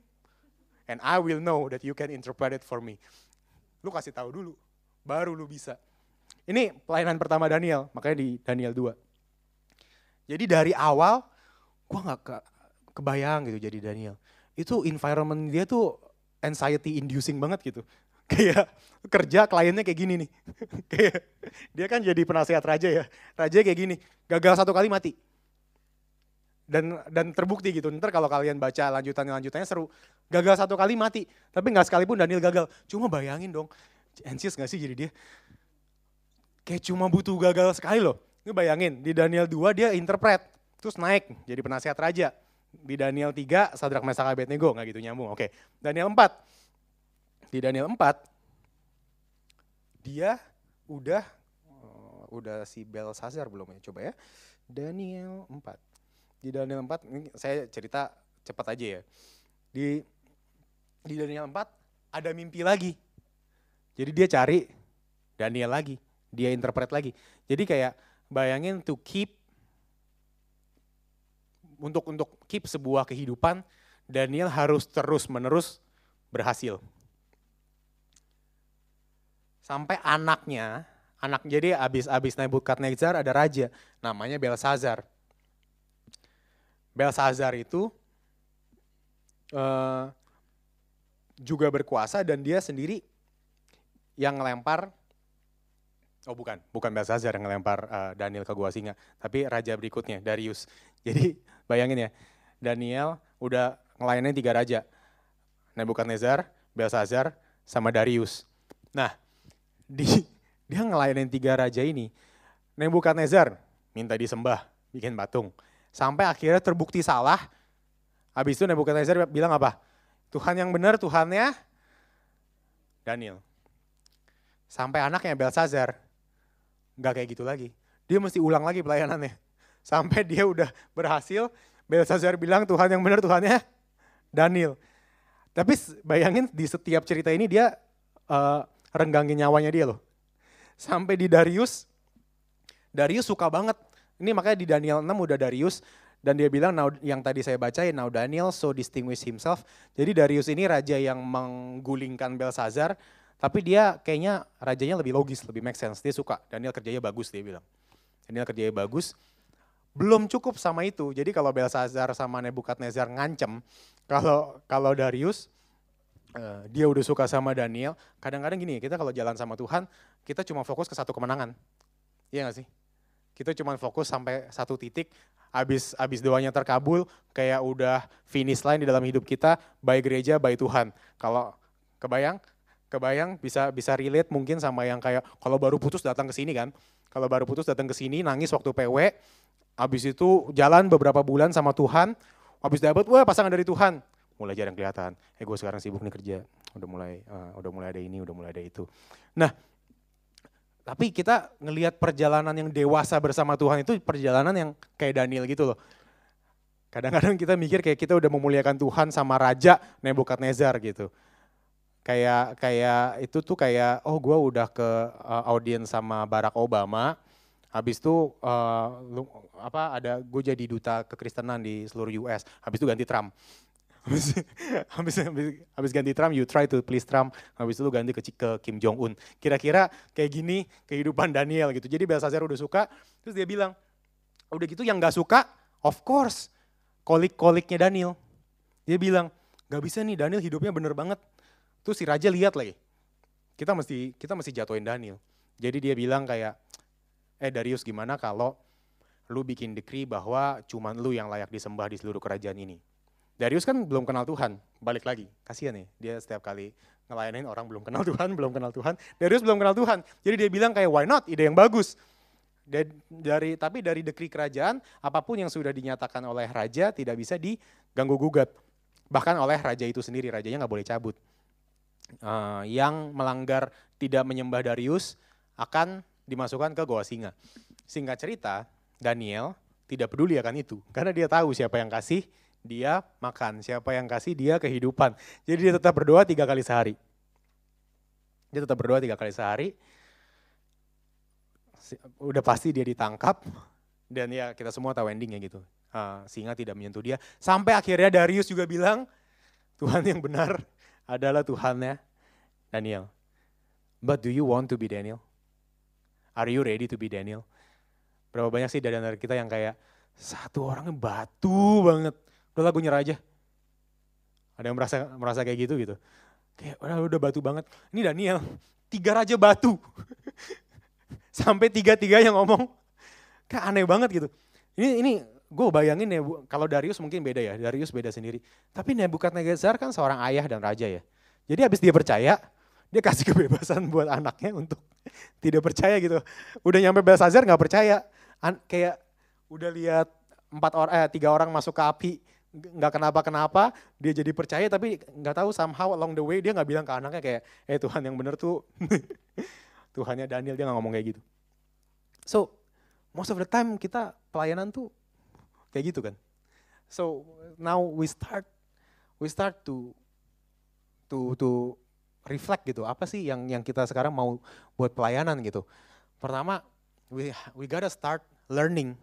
and I will know that you can interpret it for me. Lu kasih tahu dulu, baru lu bisa. Ini pelayanan pertama Daniel, makanya di Daniel 2. Jadi dari awal, gua gak kebayang gitu jadi Daniel. Itu environment dia tuh anxiety inducing banget gitu kayak kerja kliennya kayak gini nih. kayak dia kan jadi penasehat raja ya. Raja kayak gini, gagal satu kali mati. Dan dan terbukti gitu. Ntar kalau kalian baca lanjutannya lanjutannya seru. Gagal satu kali mati, tapi nggak sekalipun Daniel gagal. Cuma bayangin dong, anxious gak sih jadi dia? Kayak cuma butuh gagal sekali loh. Ini bayangin, di Daniel 2 dia interpret, terus naik jadi penasehat raja. Di Daniel 3, Sadrak Mesak Abednego, nggak gitu nyambung. Oke, Daniel 4, di Daniel 4 dia udah uh, udah si Belsazar belum ya coba ya. Daniel 4. Di Daniel 4 ini saya cerita cepat aja ya. Di di Daniel 4 ada mimpi lagi. Jadi dia cari Daniel lagi, dia interpret lagi. Jadi kayak bayangin to keep untuk untuk keep sebuah kehidupan Daniel harus terus menerus berhasil sampai anaknya, anak jadi abis-abis Nebukadnezar ada raja, namanya Belsazar. Belsazar itu uh, juga berkuasa dan dia sendiri yang ngelempar, oh bukan, bukan Belsazar yang ngelempar uh, Daniel ke gua singa, tapi raja berikutnya, Darius. Jadi bayangin ya, Daniel udah ngelayanin tiga raja, Nebukadnezar, Belsazar, sama Darius. Nah, di dia ngelayanin tiga raja ini. Nebukadnezar minta disembah, bikin patung. Sampai akhirnya terbukti salah. Habis itu Nebukadnezar bilang apa? Tuhan yang benar, Tuhannya Daniel. Sampai anaknya Belsazar, nggak kayak gitu lagi. Dia mesti ulang lagi pelayanannya. Sampai dia udah berhasil, Belsazar bilang Tuhan yang benar Tuhannya Daniel. Tapi bayangin di setiap cerita ini dia uh, renggangin nyawanya dia loh. Sampai di Darius, Darius suka banget. Ini makanya di Daniel 6 udah Darius, dan dia bilang now, yang tadi saya baca now Daniel so distinguish himself. Jadi Darius ini raja yang menggulingkan Belsazar, tapi dia kayaknya rajanya lebih logis, lebih make sense. Dia suka, Daniel kerjanya bagus dia bilang. Daniel kerjanya bagus. Belum cukup sama itu. Jadi kalau Belsazar sama Nebukadnezar ngancem, kalau kalau Darius uh, dia udah suka sama Daniel, kadang-kadang gini, kita kalau jalan sama Tuhan, kita cuma fokus ke satu kemenangan. Iya gak sih? Kita cuma fokus sampai satu titik, habis habis doanya terkabul, kayak udah finish line di dalam hidup kita, baik gereja, baik Tuhan. Kalau kebayang, kebayang bisa bisa relate mungkin sama yang kayak kalau baru putus datang ke sini kan. Kalau baru putus datang ke sini nangis waktu PW, habis itu jalan beberapa bulan sama Tuhan, Habis dapat, wah pasangan dari Tuhan. Mulai jarang kelihatan. Eh gue sekarang sibuk nih kerja. Udah mulai uh, udah mulai ada ini, udah mulai ada itu. Nah, tapi kita ngelihat perjalanan yang dewasa bersama Tuhan itu perjalanan yang kayak Daniel gitu loh. Kadang-kadang kita mikir kayak kita udah memuliakan Tuhan sama raja Nebukadnezar gitu. Kayak kayak itu tuh kayak oh gue udah ke uh, audiens sama Barack Obama, Habis itu uh, lu, apa ada gue jadi duta kekristenan di seluruh US. Habis itu ganti Trump. Habis, habis, habis, habis ganti Trump, you try to please Trump. Habis itu ganti ke, ke Kim Jong Un. Kira-kira kayak gini kehidupan Daniel gitu. Jadi Belshazzar udah suka, terus dia bilang, udah gitu yang gak suka, of course, kolik-koliknya Daniel. Dia bilang, gak bisa nih Daniel hidupnya bener banget. Terus si raja lihat lagi, kita mesti kita mesti jatuhin Daniel. Jadi dia bilang kayak, eh Darius gimana kalau lu bikin decree bahwa cuman lu yang layak disembah di seluruh kerajaan ini. Darius kan belum kenal Tuhan, balik lagi, kasihan nih, dia setiap kali ngelayanin orang belum kenal Tuhan, belum kenal Tuhan. Darius belum kenal Tuhan, jadi dia bilang kayak why not, ide yang bagus. Dari tapi dari decree kerajaan, apa pun yang sudah dinyatakan oleh raja tidak bisa diganggu gugat. Bahkan oleh raja itu sendiri, rajanya nggak boleh cabut. Uh, yang melanggar tidak menyembah Darius akan dimasukkan ke goa singa. Singkat cerita, Daniel tidak peduli akan itu. Karena dia tahu siapa yang kasih, dia makan. Siapa yang kasih, dia kehidupan. Jadi dia tetap berdoa tiga kali sehari. Dia tetap berdoa tiga kali sehari. Udah pasti dia ditangkap. Dan ya kita semua tahu endingnya gitu. Uh, singa tidak menyentuh dia. Sampai akhirnya Darius juga bilang, Tuhan yang benar adalah Tuhannya Daniel. But do you want to be Daniel? Are you ready to be Daniel? Berapa banyak sih dari antara kita yang kayak satu orangnya batu banget. Udah lagu nyerah aja. Ada yang merasa merasa kayak gitu gitu. Kayak udah udah batu banget. Ini Daniel, tiga raja batu. Sampai tiga-tiga yang ngomong. Kayak aneh banget gitu. Ini ini gue bayangin ya, kalau Darius mungkin beda ya, Darius beda sendiri. Tapi Nebukadnezar kan seorang ayah dan raja ya. Jadi habis dia percaya, dia kasih kebebasan buat anaknya untuk tidak percaya gitu. Udah nyampe Belsazar nggak percaya. An kayak udah lihat empat orang eh tiga orang masuk ke api nggak kenapa-kenapa dia jadi percaya tapi nggak tahu somehow along the way dia nggak bilang ke anaknya kayak eh Tuhan yang benar tuh Tuhannya Daniel dia nggak ngomong kayak gitu so most of the time kita pelayanan tuh kayak gitu kan so now we start we start to to to reflect gitu. Apa sih yang yang kita sekarang mau buat pelayanan gitu. Pertama, we we gotta start learning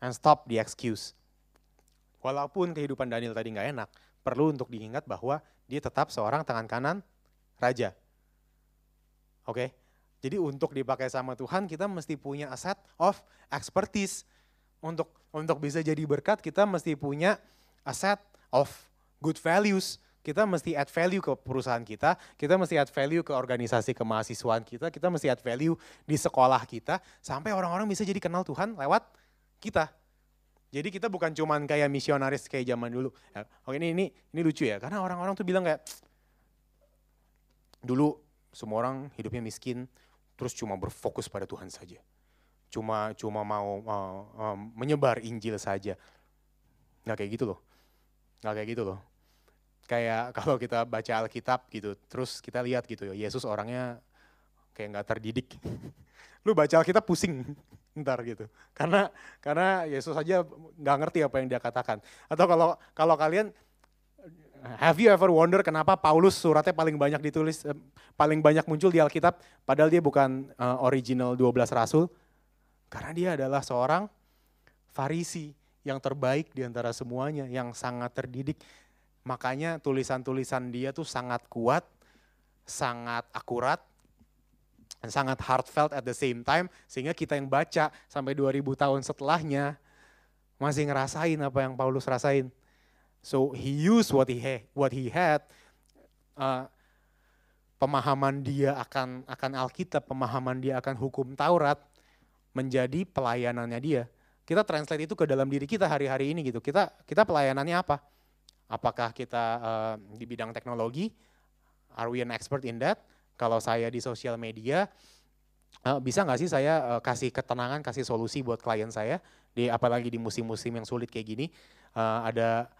and stop the excuse. Walaupun kehidupan Daniel tadi nggak enak, perlu untuk diingat bahwa dia tetap seorang tangan kanan raja. Oke, okay? jadi untuk dipakai sama Tuhan kita mesti punya aset of expertise. Untuk untuk bisa jadi berkat kita mesti punya aset of good values kita mesti add value ke perusahaan kita, kita mesti add value ke organisasi kemahasiswaan kita, kita mesti add value di sekolah kita, sampai orang-orang bisa jadi kenal Tuhan lewat kita. Jadi kita bukan cuman kayak misionaris kayak zaman dulu. Ya, oh ini ini ini lucu ya, karena orang-orang tuh bilang kayak dulu semua orang hidupnya miskin, terus cuma berfokus pada Tuhan saja. Cuma cuma mau uh, uh, menyebar Injil saja. Nggak kayak gitu loh. Nggak kayak gitu loh kayak kalau kita baca Alkitab gitu, terus kita lihat gitu ya, Yesus orangnya kayak nggak terdidik. lu baca Alkitab pusing ntar gitu. Karena karena Yesus aja nggak ngerti apa yang dia katakan. Atau kalau kalau kalian have you ever wonder kenapa Paulus suratnya paling banyak ditulis eh, paling banyak muncul di Alkitab padahal dia bukan uh, original 12 rasul? Karena dia adalah seorang Farisi yang terbaik di antara semuanya, yang sangat terdidik. Makanya tulisan-tulisan dia tuh sangat kuat, sangat akurat, dan sangat heartfelt at the same time sehingga kita yang baca sampai 2000 tahun setelahnya masih ngerasain apa yang Paulus rasain. So he used what he had, what he had uh, pemahaman dia akan akan Alkitab, pemahaman dia akan hukum Taurat menjadi pelayanannya dia. Kita translate itu ke dalam diri kita hari-hari ini gitu. Kita kita pelayanannya apa? Apakah kita uh, di bidang teknologi? Are we an expert in that? Kalau saya di sosial media, uh, bisa nggak sih saya uh, kasih ketenangan, kasih solusi buat klien saya, di apalagi di musim-musim yang sulit kayak gini, uh, ada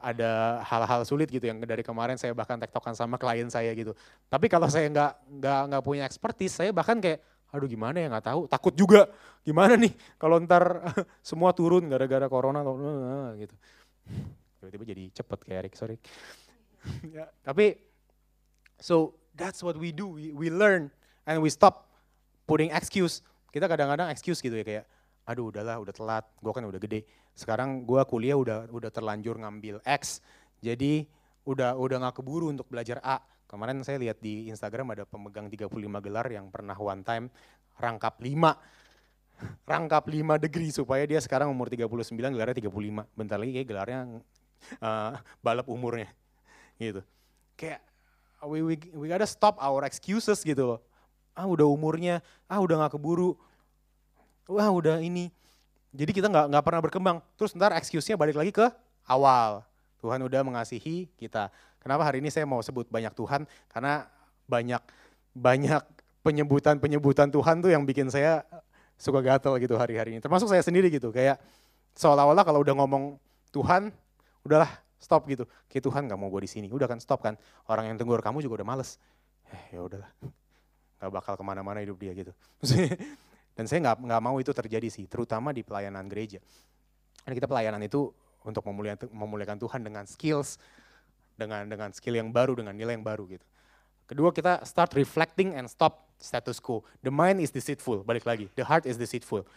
ada hal-hal sulit gitu yang dari kemarin saya bahkan tektokan sama klien saya gitu. Tapi kalau saya nggak nggak nggak punya expertise, saya bahkan kayak, aduh gimana ya nggak tahu, takut juga gimana nih kalau ntar semua turun gara-gara corona gitu. Tiba-tiba jadi cepet kayak Eric, sorry. ya, tapi so That's what we do. We, we learn and we stop putting excuse. Kita kadang-kadang excuse gitu ya kayak, aduh udahlah udah telat, gue kan udah gede. Sekarang gue kuliah udah udah terlanjur ngambil X, jadi udah udah nggak keburu untuk belajar A. Kemarin saya lihat di Instagram ada pemegang 35 gelar yang pernah one time rangkap 5 rangkap 5 degree supaya dia sekarang umur 39 gelarnya 35. Bentar lagi kayak gelarnya uh, balap umurnya gitu. Kayak we, we, we gotta stop our excuses gitu loh. Ah udah umurnya, ah udah gak keburu, wah udah ini. Jadi kita nggak nggak pernah berkembang. Terus ntar excuse-nya balik lagi ke awal. Tuhan udah mengasihi kita. Kenapa hari ini saya mau sebut banyak Tuhan? Karena banyak banyak penyebutan-penyebutan Tuhan tuh yang bikin saya suka gatel gitu hari-hari ini. Termasuk saya sendiri gitu. Kayak seolah-olah kalau udah ngomong Tuhan, udahlah stop gitu. Kayak Tuhan gak mau gue di sini. Udah kan stop kan. Orang yang tenggur kamu juga udah males. Eh ya udahlah. Gak bakal ke mana-mana hidup dia gitu. Dan saya nggak nggak mau itu terjadi sih, terutama di pelayanan gereja. Dan kita pelayanan itu untuk memuliakan Tuhan dengan skills, dengan dengan skill yang baru, dengan nilai yang baru gitu. Kedua kita start reflecting and stop status quo. The mind is deceitful, balik lagi. The heart is deceitful.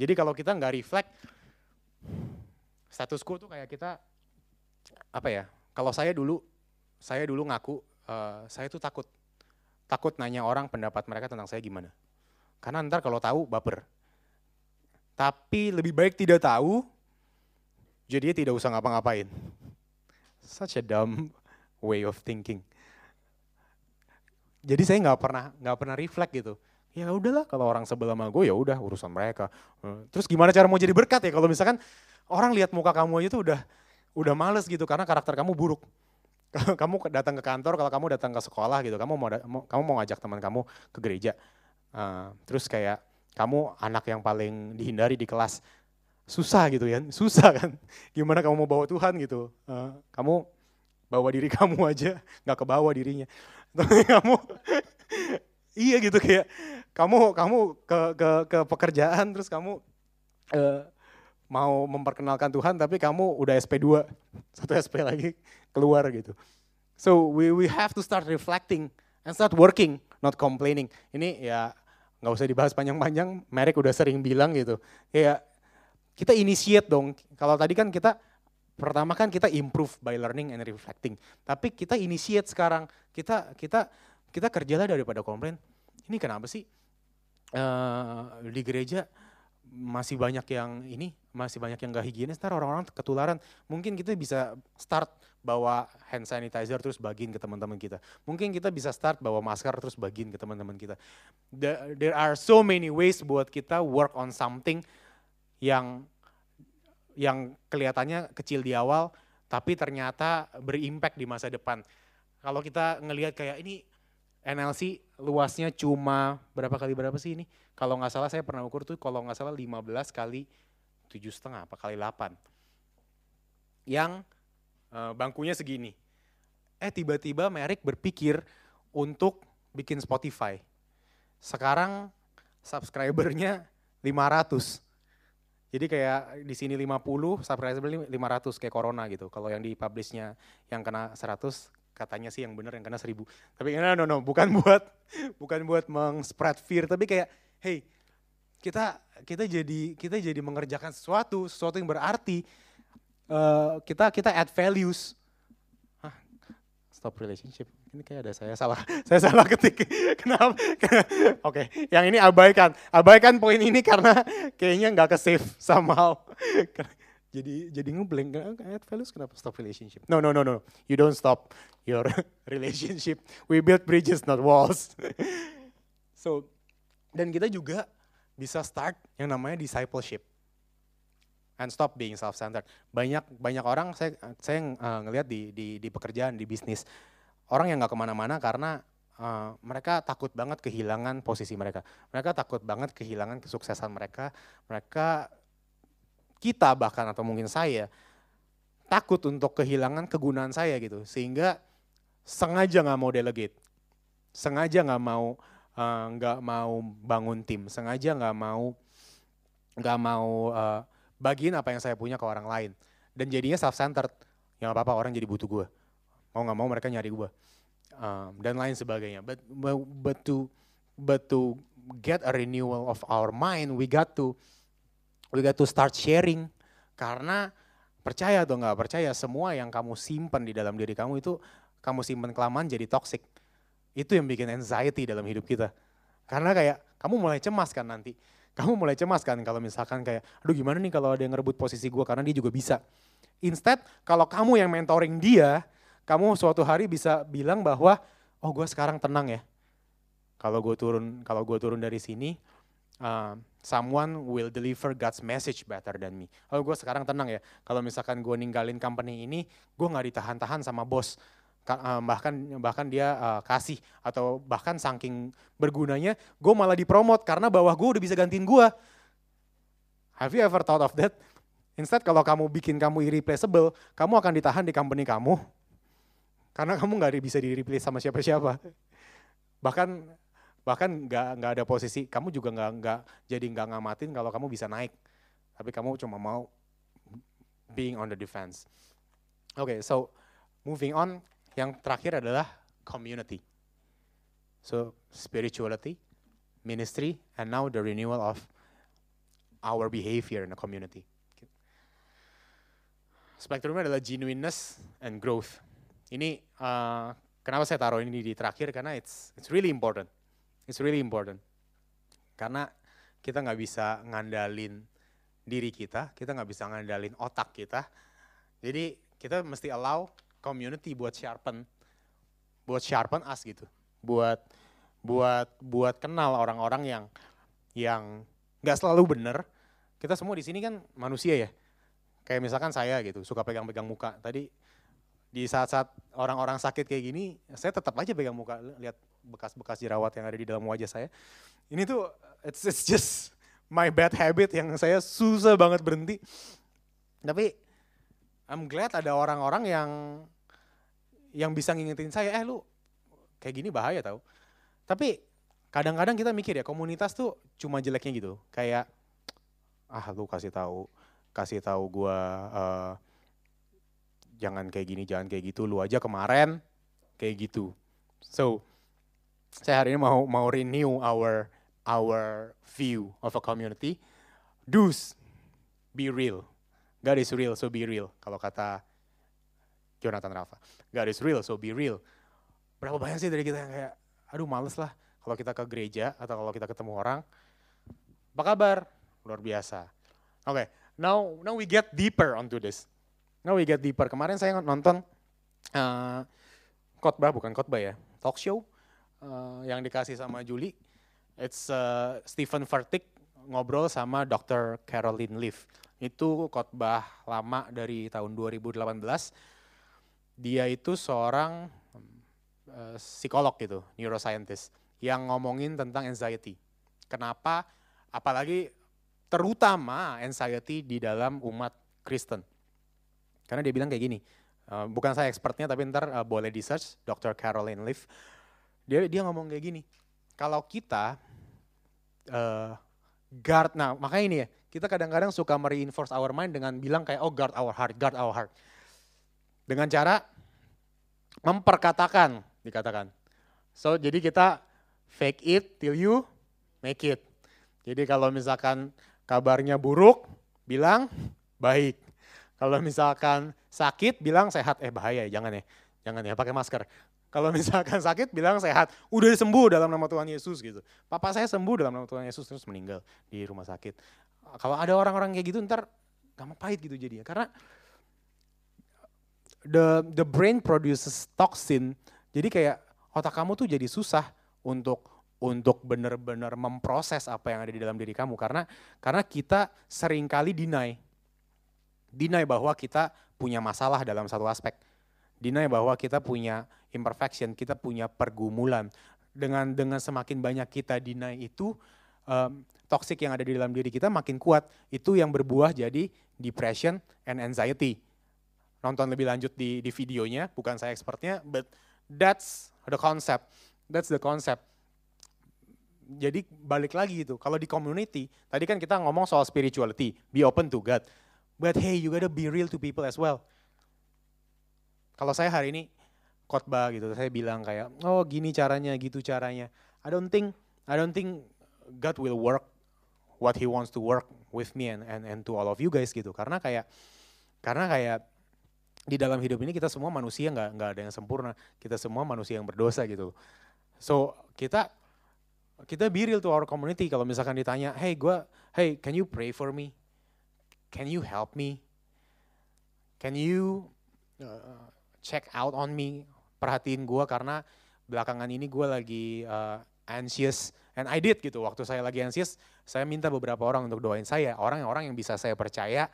Jadi kalau kita nggak reflect, status quo tuh kayak kita apa ya? Kalau saya dulu, saya dulu ngaku uh, saya tuh takut, takut nanya orang pendapat mereka tentang saya gimana. Karena ntar kalau tahu baper. Tapi lebih baik tidak tahu, jadinya tidak usah ngapa-ngapain. Such a dumb way of thinking. Jadi saya nggak pernah nggak pernah reflect gitu. Ya udahlah kalau orang sebelah sama gue ya udah urusan mereka. Terus gimana cara mau jadi berkat ya kalau misalkan orang lihat muka kamu aja tuh udah udah males gitu karena karakter kamu buruk. kamu datang ke kantor, kalau kamu datang ke sekolah gitu, kamu mau, kamu mau ngajak teman kamu ke gereja. Uh, terus kayak kamu anak yang paling dihindari di kelas. Susah gitu ya, susah kan. Gimana kamu mau bawa Tuhan gitu. Uh, kamu bawa diri kamu aja, nggak kebawa dirinya. Tapi kamu, iya gitu kayak kamu kamu ke ke ke pekerjaan terus kamu uh, mau memperkenalkan Tuhan tapi kamu udah SP2, satu SP lagi keluar gitu. So we we have to start reflecting and start working, not complaining. Ini ya nggak usah dibahas panjang-panjang, Merek udah sering bilang gitu. Ya kita initiate dong. Kalau tadi kan kita pertama kan kita improve by learning and reflecting. Tapi kita initiate sekarang. Kita kita kita kerjalah daripada komplain. Ini kenapa sih uh, di gereja masih banyak yang ini, masih banyak yang gak higienis, ntar orang-orang ketularan. Mungkin kita bisa start bawa hand sanitizer terus bagiin ke teman-teman kita. Mungkin kita bisa start bawa masker terus bagiin ke teman-teman kita. There are so many ways buat kita work on something yang yang kelihatannya kecil di awal, tapi ternyata berimpact di masa depan. Kalau kita ngelihat kayak ini NLC luasnya cuma berapa kali berapa sih ini? Kalau nggak salah saya pernah ukur tuh kalau nggak salah 15 kali tujuh setengah apa kali 8. Yang uh, bangkunya segini. Eh tiba-tiba Merek berpikir untuk bikin Spotify. sekarang subscribernya 500. Jadi kayak di sini 50, subscriber 500 kayak corona gitu. Kalau yang di publishnya yang kena 100 katanya sih yang benar yang kena 1000. Tapi no no no, bukan buat bukan buat meng-spread fear, tapi kayak hey, kita kita jadi kita jadi mengerjakan sesuatu, sesuatu yang berarti. Uh, kita kita add values. Stop relationship. Ini kayak ada saya salah, saya salah ketik. Kenapa? Oke, okay. yang ini abaikan, abaikan poin ini karena kayaknya nggak ke save somehow. jadi jadi ngeblank add values kenapa stop relationship? No no no no, you don't stop your relationship. We build bridges not walls. so dan kita juga bisa start yang namanya discipleship and stop being self-centered. Banyak banyak orang saya saya uh, ngelihat di di di pekerjaan di bisnis orang yang nggak ke mana-mana karena uh, mereka takut banget kehilangan posisi mereka. Mereka takut banget kehilangan kesuksesan mereka. Mereka kita bahkan atau mungkin saya takut untuk kehilangan kegunaan saya gitu. Sehingga sengaja nggak mau delegate, sengaja nggak mau eh, nggak uh, mau bangun tim, sengaja nggak mau nggak mau uh, bagiin apa yang saya punya ke orang lain. Dan jadinya self-centered. yang apa-apa orang jadi butuh gue mau nggak mau mereka nyari gue um, dan lain sebagainya. But, but but to but to get a renewal of our mind we got to we got to start sharing. Karena percaya atau nggak percaya semua yang kamu simpan di dalam diri kamu itu kamu simpan kelamaan jadi toxic. Itu yang bikin anxiety dalam hidup kita. Karena kayak kamu mulai cemas kan nanti kamu mulai cemas kan kalau misalkan kayak aduh gimana nih kalau ada yang ngerebut posisi gue karena dia juga bisa instead kalau kamu yang mentoring dia kamu suatu hari bisa bilang bahwa oh gue sekarang tenang ya. Kalau gue turun kalau gue turun dari sini, uh, someone will deliver God's message better than me. Oh gue sekarang tenang ya. Kalau misalkan gue ninggalin company ini, gue nggak ditahan-tahan sama bos. Uh, bahkan bahkan dia uh, kasih atau bahkan saking bergunanya, gue malah dipromot karena bawah gue udah bisa gantiin gue. Have you ever thought of that? Instead kalau kamu bikin kamu irreplaceable, kamu akan ditahan di company kamu, karena kamu nggak bisa di replace sama siapa-siapa. Bahkan bahkan nggak nggak ada posisi, kamu juga nggak nggak jadi nggak ngamatin kalau kamu bisa naik. Tapi kamu cuma mau being on the defense. Oke, okay, so moving on, yang terakhir adalah community. So spirituality, ministry, and now the renewal of our behavior in the community. Spektrumnya adalah genuineness and growth. Ini uh, kenapa saya taruh ini di terakhir karena it's it's really important. It's really important. Karena kita nggak bisa ngandalin diri kita, kita nggak bisa ngandalin otak kita. Jadi kita mesti allow community buat sharpen, buat sharpen us gitu, buat buat buat kenal orang-orang yang yang nggak selalu bener. Kita semua di sini kan manusia ya. Kayak misalkan saya gitu, suka pegang-pegang muka. Tadi di saat-saat orang-orang sakit kayak gini, saya tetap aja pegang muka, lihat bekas-bekas jerawat yang ada di dalam wajah saya. Ini tuh, it's, it's just my bad habit yang saya susah banget berhenti. Tapi, I'm glad ada orang-orang yang yang bisa ngingetin saya, eh lu kayak gini bahaya tau. Tapi kadang-kadang kita mikir ya komunitas tuh cuma jeleknya gitu, kayak ah lu kasih tahu kasih tahu gua uh, jangan kayak gini, jangan kayak gitu, lu aja kemarin kayak gitu. So, saya hari ini mau mau renew our our view of a community. Do's be real. God is real, so be real. Kalau kata Jonathan Rafa. God is real, so be real. Berapa banyak sih dari kita yang kayak, aduh males lah kalau kita ke gereja atau kalau kita ketemu orang. Apa kabar? Luar biasa. Oke, okay, now now we get deeper onto this. Now we get deeper. Kemarin saya nonton uh, khotbah, bukan khotbah ya, talk show uh, yang dikasih sama Julie. It's uh, Stephen Furtick ngobrol sama Dr. Caroline Leaf. Itu khotbah lama dari tahun 2018. Dia itu seorang uh, psikolog gitu, neuroscientist, yang ngomongin tentang anxiety. Kenapa? Apalagi terutama anxiety di dalam umat Kristen karena dia bilang kayak gini, uh, bukan saya expertnya tapi ntar uh, boleh di search Dr. Caroline Leaf. Dia dia ngomong kayak gini, kalau kita uh, guard. Nah makanya ini ya, kita kadang-kadang suka mereinforce our mind dengan bilang kayak oh guard our heart, guard our heart. Dengan cara memperkatakan, dikatakan. So jadi kita fake it till you make it. Jadi kalau misalkan kabarnya buruk, bilang baik. Kalau misalkan sakit, bilang sehat. Eh bahaya ya, jangan ya. Jangan ya, pakai masker. Kalau misalkan sakit, bilang sehat. Udah sembuh dalam nama Tuhan Yesus gitu. Papa saya sembuh dalam nama Tuhan Yesus, terus meninggal di rumah sakit. Kalau ada orang-orang kayak gitu, ntar gampang pahit gitu jadinya. Karena the the brain produces toxin. Jadi kayak otak kamu tuh jadi susah untuk untuk benar-benar memproses apa yang ada di dalam diri kamu. Karena karena kita sering kali deny. Deny bahwa kita punya masalah dalam satu aspek. Deny bahwa kita punya imperfection kita punya pergumulan. Dengan dengan semakin banyak kita deny itu um, toxic yang ada di dalam diri kita makin kuat. Itu yang berbuah jadi depression and anxiety nonton lebih lanjut di di videonya bukan saya expertnya but that's the concept that's the concept jadi balik lagi itu. Kalau di community, tadi kan kita ngomong soal spirituality, be open to God. But hey, you gotta be real to people as well. Kalau saya hari ini khotbah gitu, saya bilang kayak, oh gini caranya, gitu caranya. I don't think, I don't think God will work what He wants to work with me and and, and to all of you guys gitu. Karena kayak, karena kayak di dalam hidup ini kita semua manusia nggak nggak ada yang sempurna. Kita semua manusia yang berdosa gitu. So kita kita be real to our community kalau misalkan ditanya, hey gue, hey can you pray for me? Can you help me? Can you uh, check out on me? Perhatiin gue karena belakangan ini gue lagi uh, anxious and I did gitu waktu saya lagi anxious saya minta beberapa orang untuk doain saya orang-orang yang bisa saya percaya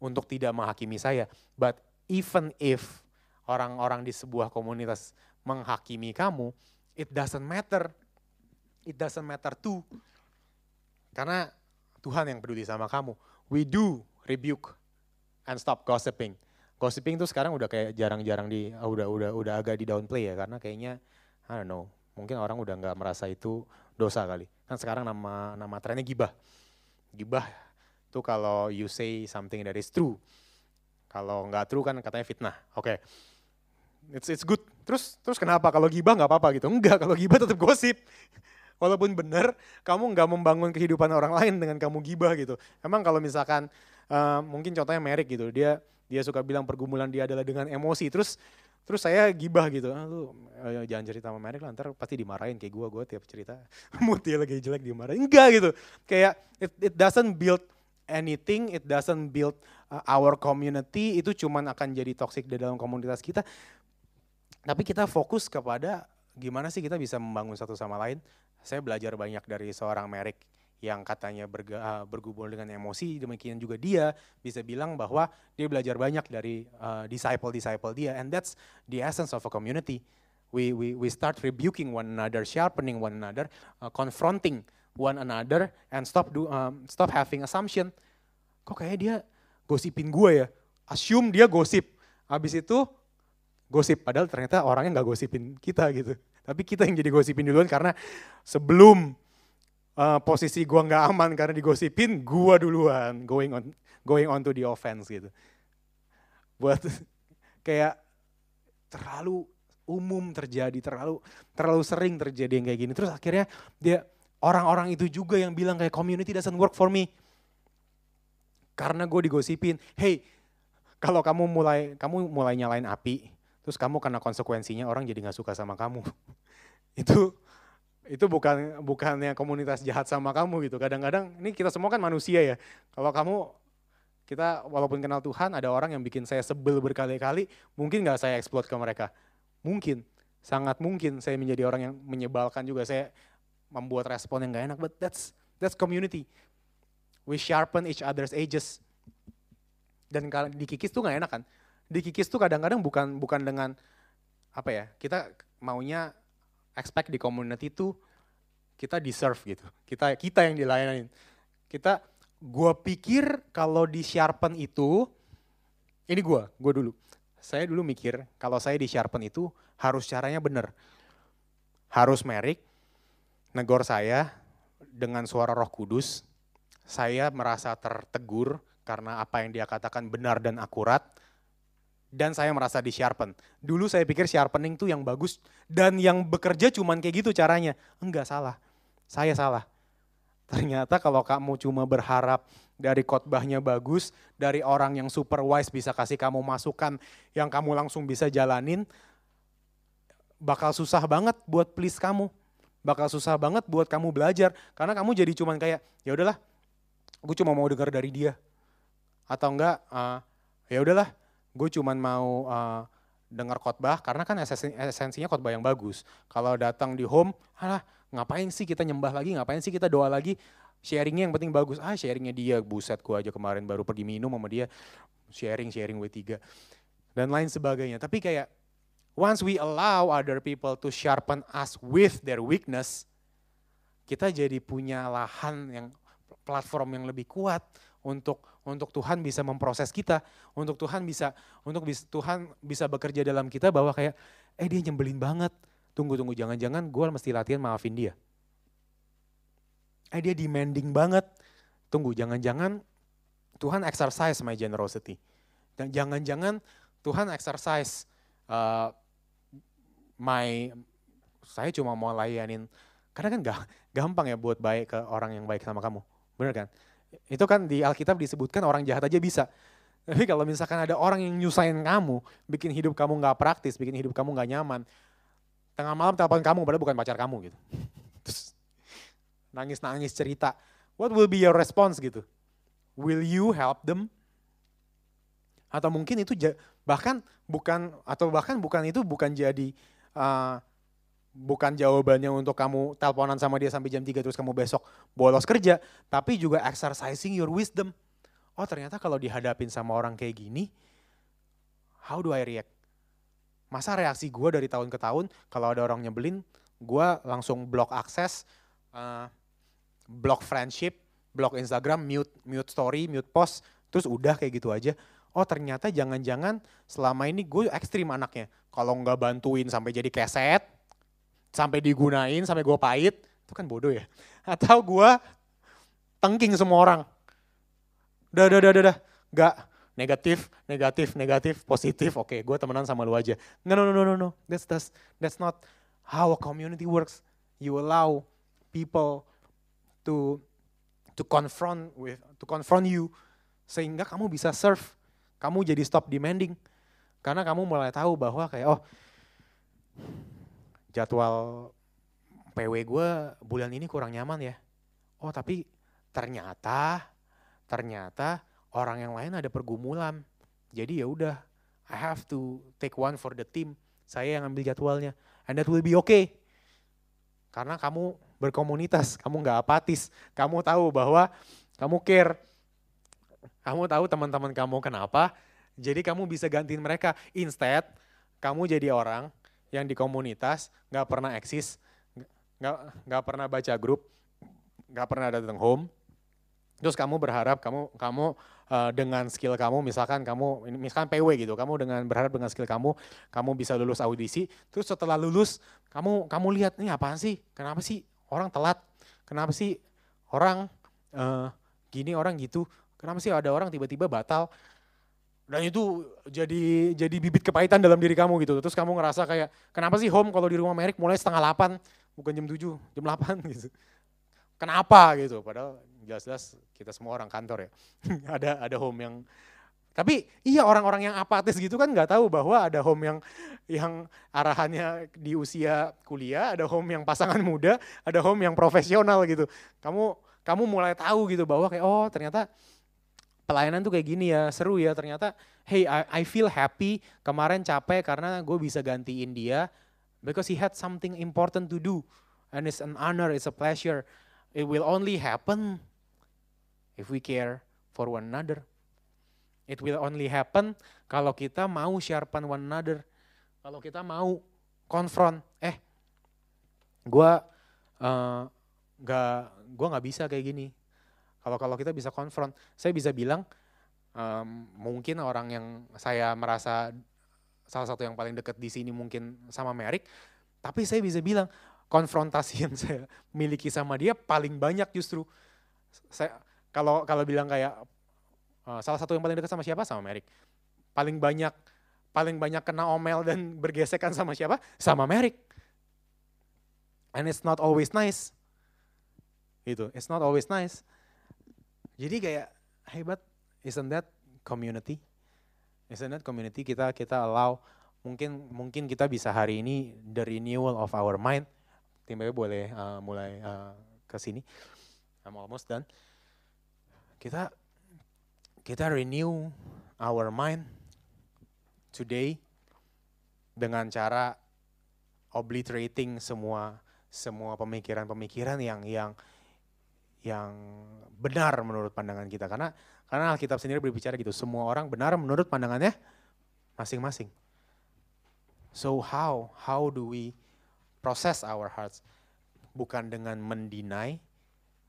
untuk tidak menghakimi saya but even if orang-orang di sebuah komunitas menghakimi kamu it doesn't matter it doesn't matter to. Karena Tuhan yang peduli sama kamu. We do rebuke and stop gossiping. Gossiping tuh sekarang udah kayak jarang-jarang di udah udah udah agak di downplay ya karena kayaknya I don't know, mungkin orang udah nggak merasa itu dosa kali. Kan sekarang nama nama trennya gibah. Gibah tuh kalau you say something that is true. Kalau nggak true kan katanya fitnah. Oke. Okay. It's it's good. Terus terus kenapa kalau gibah nggak apa-apa gitu? Enggak, kalau gibah tetap gosip walaupun benar kamu nggak membangun kehidupan orang lain dengan kamu gibah gitu. Emang kalau misalkan uh, mungkin contohnya Merek gitu, dia dia suka bilang pergumulan dia adalah dengan emosi. Terus terus saya gibah gitu, ah, lu uh, jangan cerita sama Merek lah, ntar pasti dimarahin kayak gue, gue tiap cerita mood dia lagi jelek dimarahin. Enggak gitu, kayak it, it doesn't build anything, it doesn't build uh, our community, itu cuman akan jadi toxic di dalam komunitas kita. Tapi kita fokus kepada gimana sih kita bisa membangun satu sama lain saya belajar banyak dari seorang Merek yang katanya berga, uh, dengan emosi, demikian juga dia bisa bilang bahwa dia belajar banyak dari uh, disciple-disciple dia, and that's the essence of a community. We we we start rebuking one another, sharpening one another, uh, confronting one another, and stop do um, stop having assumption. Kok kayak dia gosipin gue ya? Assume dia gosip. Habis itu gosip, padahal ternyata orangnya nggak gosipin kita gitu. Tapi kita yang jadi gosipin duluan karena sebelum uh, posisi gua nggak aman karena digosipin, gua duluan going on going on to the offense gitu. Buat kayak terlalu umum terjadi, terlalu terlalu sering terjadi yang kayak gini. Terus akhirnya dia orang-orang itu juga yang bilang kayak community doesn't work for me. Karena gue digosipin, hey kalau kamu mulai kamu mulai nyalain api, terus kamu karena konsekuensinya orang jadi nggak suka sama kamu. itu itu bukan bukannya komunitas jahat sama kamu gitu. Kadang-kadang ini kita semua kan manusia ya. Kalau kamu kita walaupun kenal Tuhan ada orang yang bikin saya sebel berkali-kali, mungkin nggak saya eksplor ke mereka. Mungkin, sangat mungkin saya menjadi orang yang menyebalkan juga. Saya membuat respon yang gak enak, but that's that's community. We sharpen each other's edges. Dan di kikis tuh gak enak kan? di kikis tuh kadang-kadang bukan bukan dengan apa ya kita maunya expect di community itu kita deserve gitu kita kita yang dilayanin kita gue pikir kalau di sharpen itu ini gue gue dulu saya dulu mikir kalau saya di sharpen itu harus caranya bener harus merik negor saya dengan suara Roh Kudus, saya merasa tertegur karena apa yang dia katakan benar dan akurat dan saya merasa di sharpen. Dulu saya pikir sharpening tuh yang bagus dan yang bekerja cuman kayak gitu caranya. Enggak salah. Saya salah. Ternyata kalau kamu cuma berharap dari khotbahnya bagus, dari orang yang super wise bisa kasih kamu masukan yang kamu langsung bisa jalanin, bakal susah banget buat please kamu. Bakal susah banget buat kamu belajar karena kamu jadi cuman kayak ya udahlah, gue cuma mau dengar dari dia. Atau enggak, uh, ya udahlah, gue cuman mau uh, dengar khotbah karena kan esensinya khotbah yang bagus. Kalau datang di home, alah ngapain sih kita nyembah lagi, ngapain sih kita doa lagi, sharingnya yang penting bagus. Ah sharingnya dia, buset gue aja kemarin baru pergi minum sama dia, sharing, sharing W3. Dan lain sebagainya. Tapi kayak once we allow other people to sharpen us with their weakness, kita jadi punya lahan yang platform yang lebih kuat untuk untuk Tuhan bisa memproses kita, untuk Tuhan bisa untuk bisa, Tuhan bisa bekerja dalam kita bahwa kayak eh dia nyembelin banget. Tunggu tunggu jangan-jangan gue mesti latihan maafin dia. Eh dia demanding banget. Tunggu jangan-jangan Tuhan exercise my generosity. Dan jangan-jangan Tuhan exercise uh, my saya cuma mau layanin karena kan gak gampang ya buat baik ke orang yang baik sama kamu. Bener kan? Itu kan di Alkitab disebutkan orang jahat aja bisa. Tapi kalau misalkan ada orang yang nyusahin kamu, bikin hidup kamu nggak praktis, bikin hidup kamu nggak nyaman, tengah malam telepon kamu padahal bukan pacar kamu gitu. Terus nangis-nangis cerita, what will be your response gitu? Will you help them? Atau mungkin itu bahkan bukan atau bahkan bukan itu bukan jadi uh, bukan jawabannya untuk kamu teleponan sama dia sampai jam 3 terus kamu besok bolos kerja, tapi juga exercising your wisdom. Oh ternyata kalau dihadapin sama orang kayak gini, how do I react? Masa reaksi gue dari tahun ke tahun, kalau ada orang nyebelin, gue langsung block akses, uh, block friendship, block Instagram, mute, mute story, mute post, terus udah kayak gitu aja. Oh ternyata jangan-jangan selama ini gue ekstrim anaknya. Kalau nggak bantuin sampai jadi keset, sampai digunain, sampai gue pahit, itu kan bodoh ya. Atau gue tengking semua orang. Udah, udah, udah, udah, gak negatif, negatif, negatif, positif. Oke, okay, gue temenan sama lu aja. No, no, no, no, no, that's that's that's not how a community works. You allow people to to confront with to confront you sehingga kamu bisa serve. Kamu jadi stop demanding. Karena kamu mulai tahu bahwa kayak oh jadwal PW gue bulan ini kurang nyaman ya. Oh tapi ternyata, ternyata orang yang lain ada pergumulan. Jadi ya udah, I have to take one for the team. Saya yang ambil jadwalnya, and that will be okay. Karena kamu berkomunitas, kamu nggak apatis, kamu tahu bahwa kamu care, kamu tahu teman-teman kamu kenapa, jadi kamu bisa gantiin mereka. Instead, kamu jadi orang yang di komunitas nggak pernah eksis, nggak nggak pernah baca grup, nggak pernah datang home. Terus kamu berharap kamu kamu uh, dengan skill kamu, misalkan kamu misalkan PW gitu, kamu dengan berharap dengan skill kamu, kamu bisa lulus audisi. Terus setelah lulus, kamu kamu lihat ini apa sih? Kenapa sih orang telat? Kenapa sih orang uh, gini orang gitu? Kenapa sih ada orang tiba-tiba batal? Dan itu jadi jadi bibit kepahitan dalam diri kamu gitu. Terus kamu ngerasa kayak, kenapa sih home kalau di rumah Merik mulai setengah 8, bukan jam 7, jam 8 gitu. Kenapa gitu, padahal jelas-jelas kita semua orang kantor ya. ada ada home yang tapi iya orang-orang yang apatis gitu kan nggak tahu bahwa ada home yang yang arahannya di usia kuliah, ada home yang pasangan muda, ada home yang profesional gitu. Kamu kamu mulai tahu gitu bahwa kayak oh ternyata pelayanan tuh kayak gini ya, seru ya ternyata. Hey, I, I feel happy kemarin capek karena gue bisa gantiin dia because he had something important to do. And it's an honor, it's a pleasure. It will only happen if we care for one another. It will only happen kalau kita mau sharpen one another. Kalau kita mau confront, eh, gue uh, gak, gue nggak bisa kayak gini. Kalau kalau kita bisa konfront, saya bisa bilang um, mungkin orang yang saya merasa salah satu yang paling dekat di sini mungkin sama Merik, tapi saya bisa bilang konfrontasi yang saya miliki sama dia paling banyak justru. Saya kalau kalau bilang kayak uh, salah satu yang paling dekat sama siapa? Sama Merik. Paling banyak paling banyak kena omel dan bergesekan sama siapa? Sama Merik. And it's not always nice. Gitu. It's not always nice jadi kayak hebat isn't that community? Isn't that community kita kita allow mungkin mungkin kita bisa hari ini the renewal of our mind. Tim boleh uh, mulai uh, ke sini. I'm almost done. Kita kita renew our mind today dengan cara obliterating semua semua pemikiran-pemikiran yang yang yang benar menurut pandangan kita karena karena Alkitab sendiri berbicara gitu semua orang benar menurut pandangannya masing-masing. So how how do we process our hearts? Bukan dengan mendinai,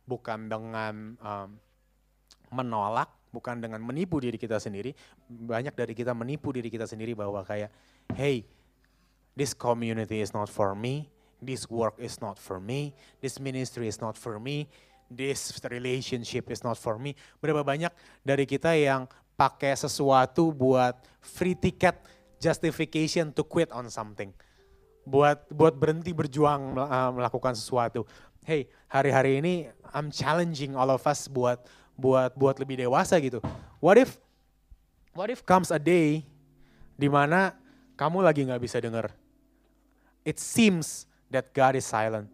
bukan dengan um, menolak, bukan dengan menipu diri kita sendiri. Banyak dari kita menipu diri kita sendiri bahwa kayak, hey, this community is not for me, this work is not for me, this ministry is not for me, this relationship is not for me. Berapa banyak dari kita yang pakai sesuatu buat free ticket justification to quit on something. Buat buat berhenti berjuang uh, melakukan sesuatu. Hey, hari-hari ini I'm challenging all of us buat buat buat lebih dewasa gitu. What if what if comes a day di mana kamu lagi nggak bisa dengar? It seems that God is silent.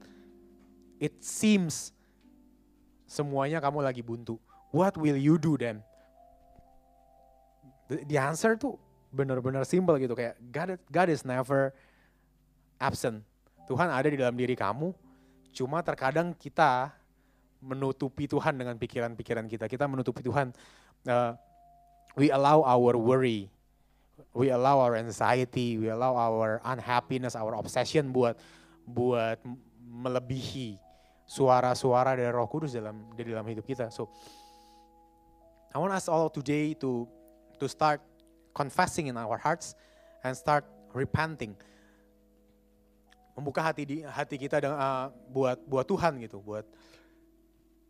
It seems semuanya kamu lagi buntu. What will you do then? The, answer tuh benar-benar simple gitu kayak God God is never absent. Tuhan ada di dalam diri kamu. Cuma terkadang kita menutupi Tuhan dengan pikiran-pikiran kita. Kita menutupi Tuhan. Uh, we allow our worry, we allow our anxiety, we allow our unhappiness, our obsession buat buat melebihi suara-suara dari Roh Kudus dalam di dalam hidup kita. So I want us all today to to start confessing in our hearts and start repenting. Membuka hati di hati kita dengan, uh, buat buat Tuhan gitu, buat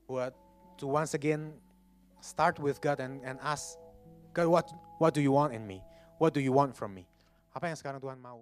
buat to once again start with God and and ask God what what do you want in me? What do you want from me? Apa yang sekarang Tuhan mau?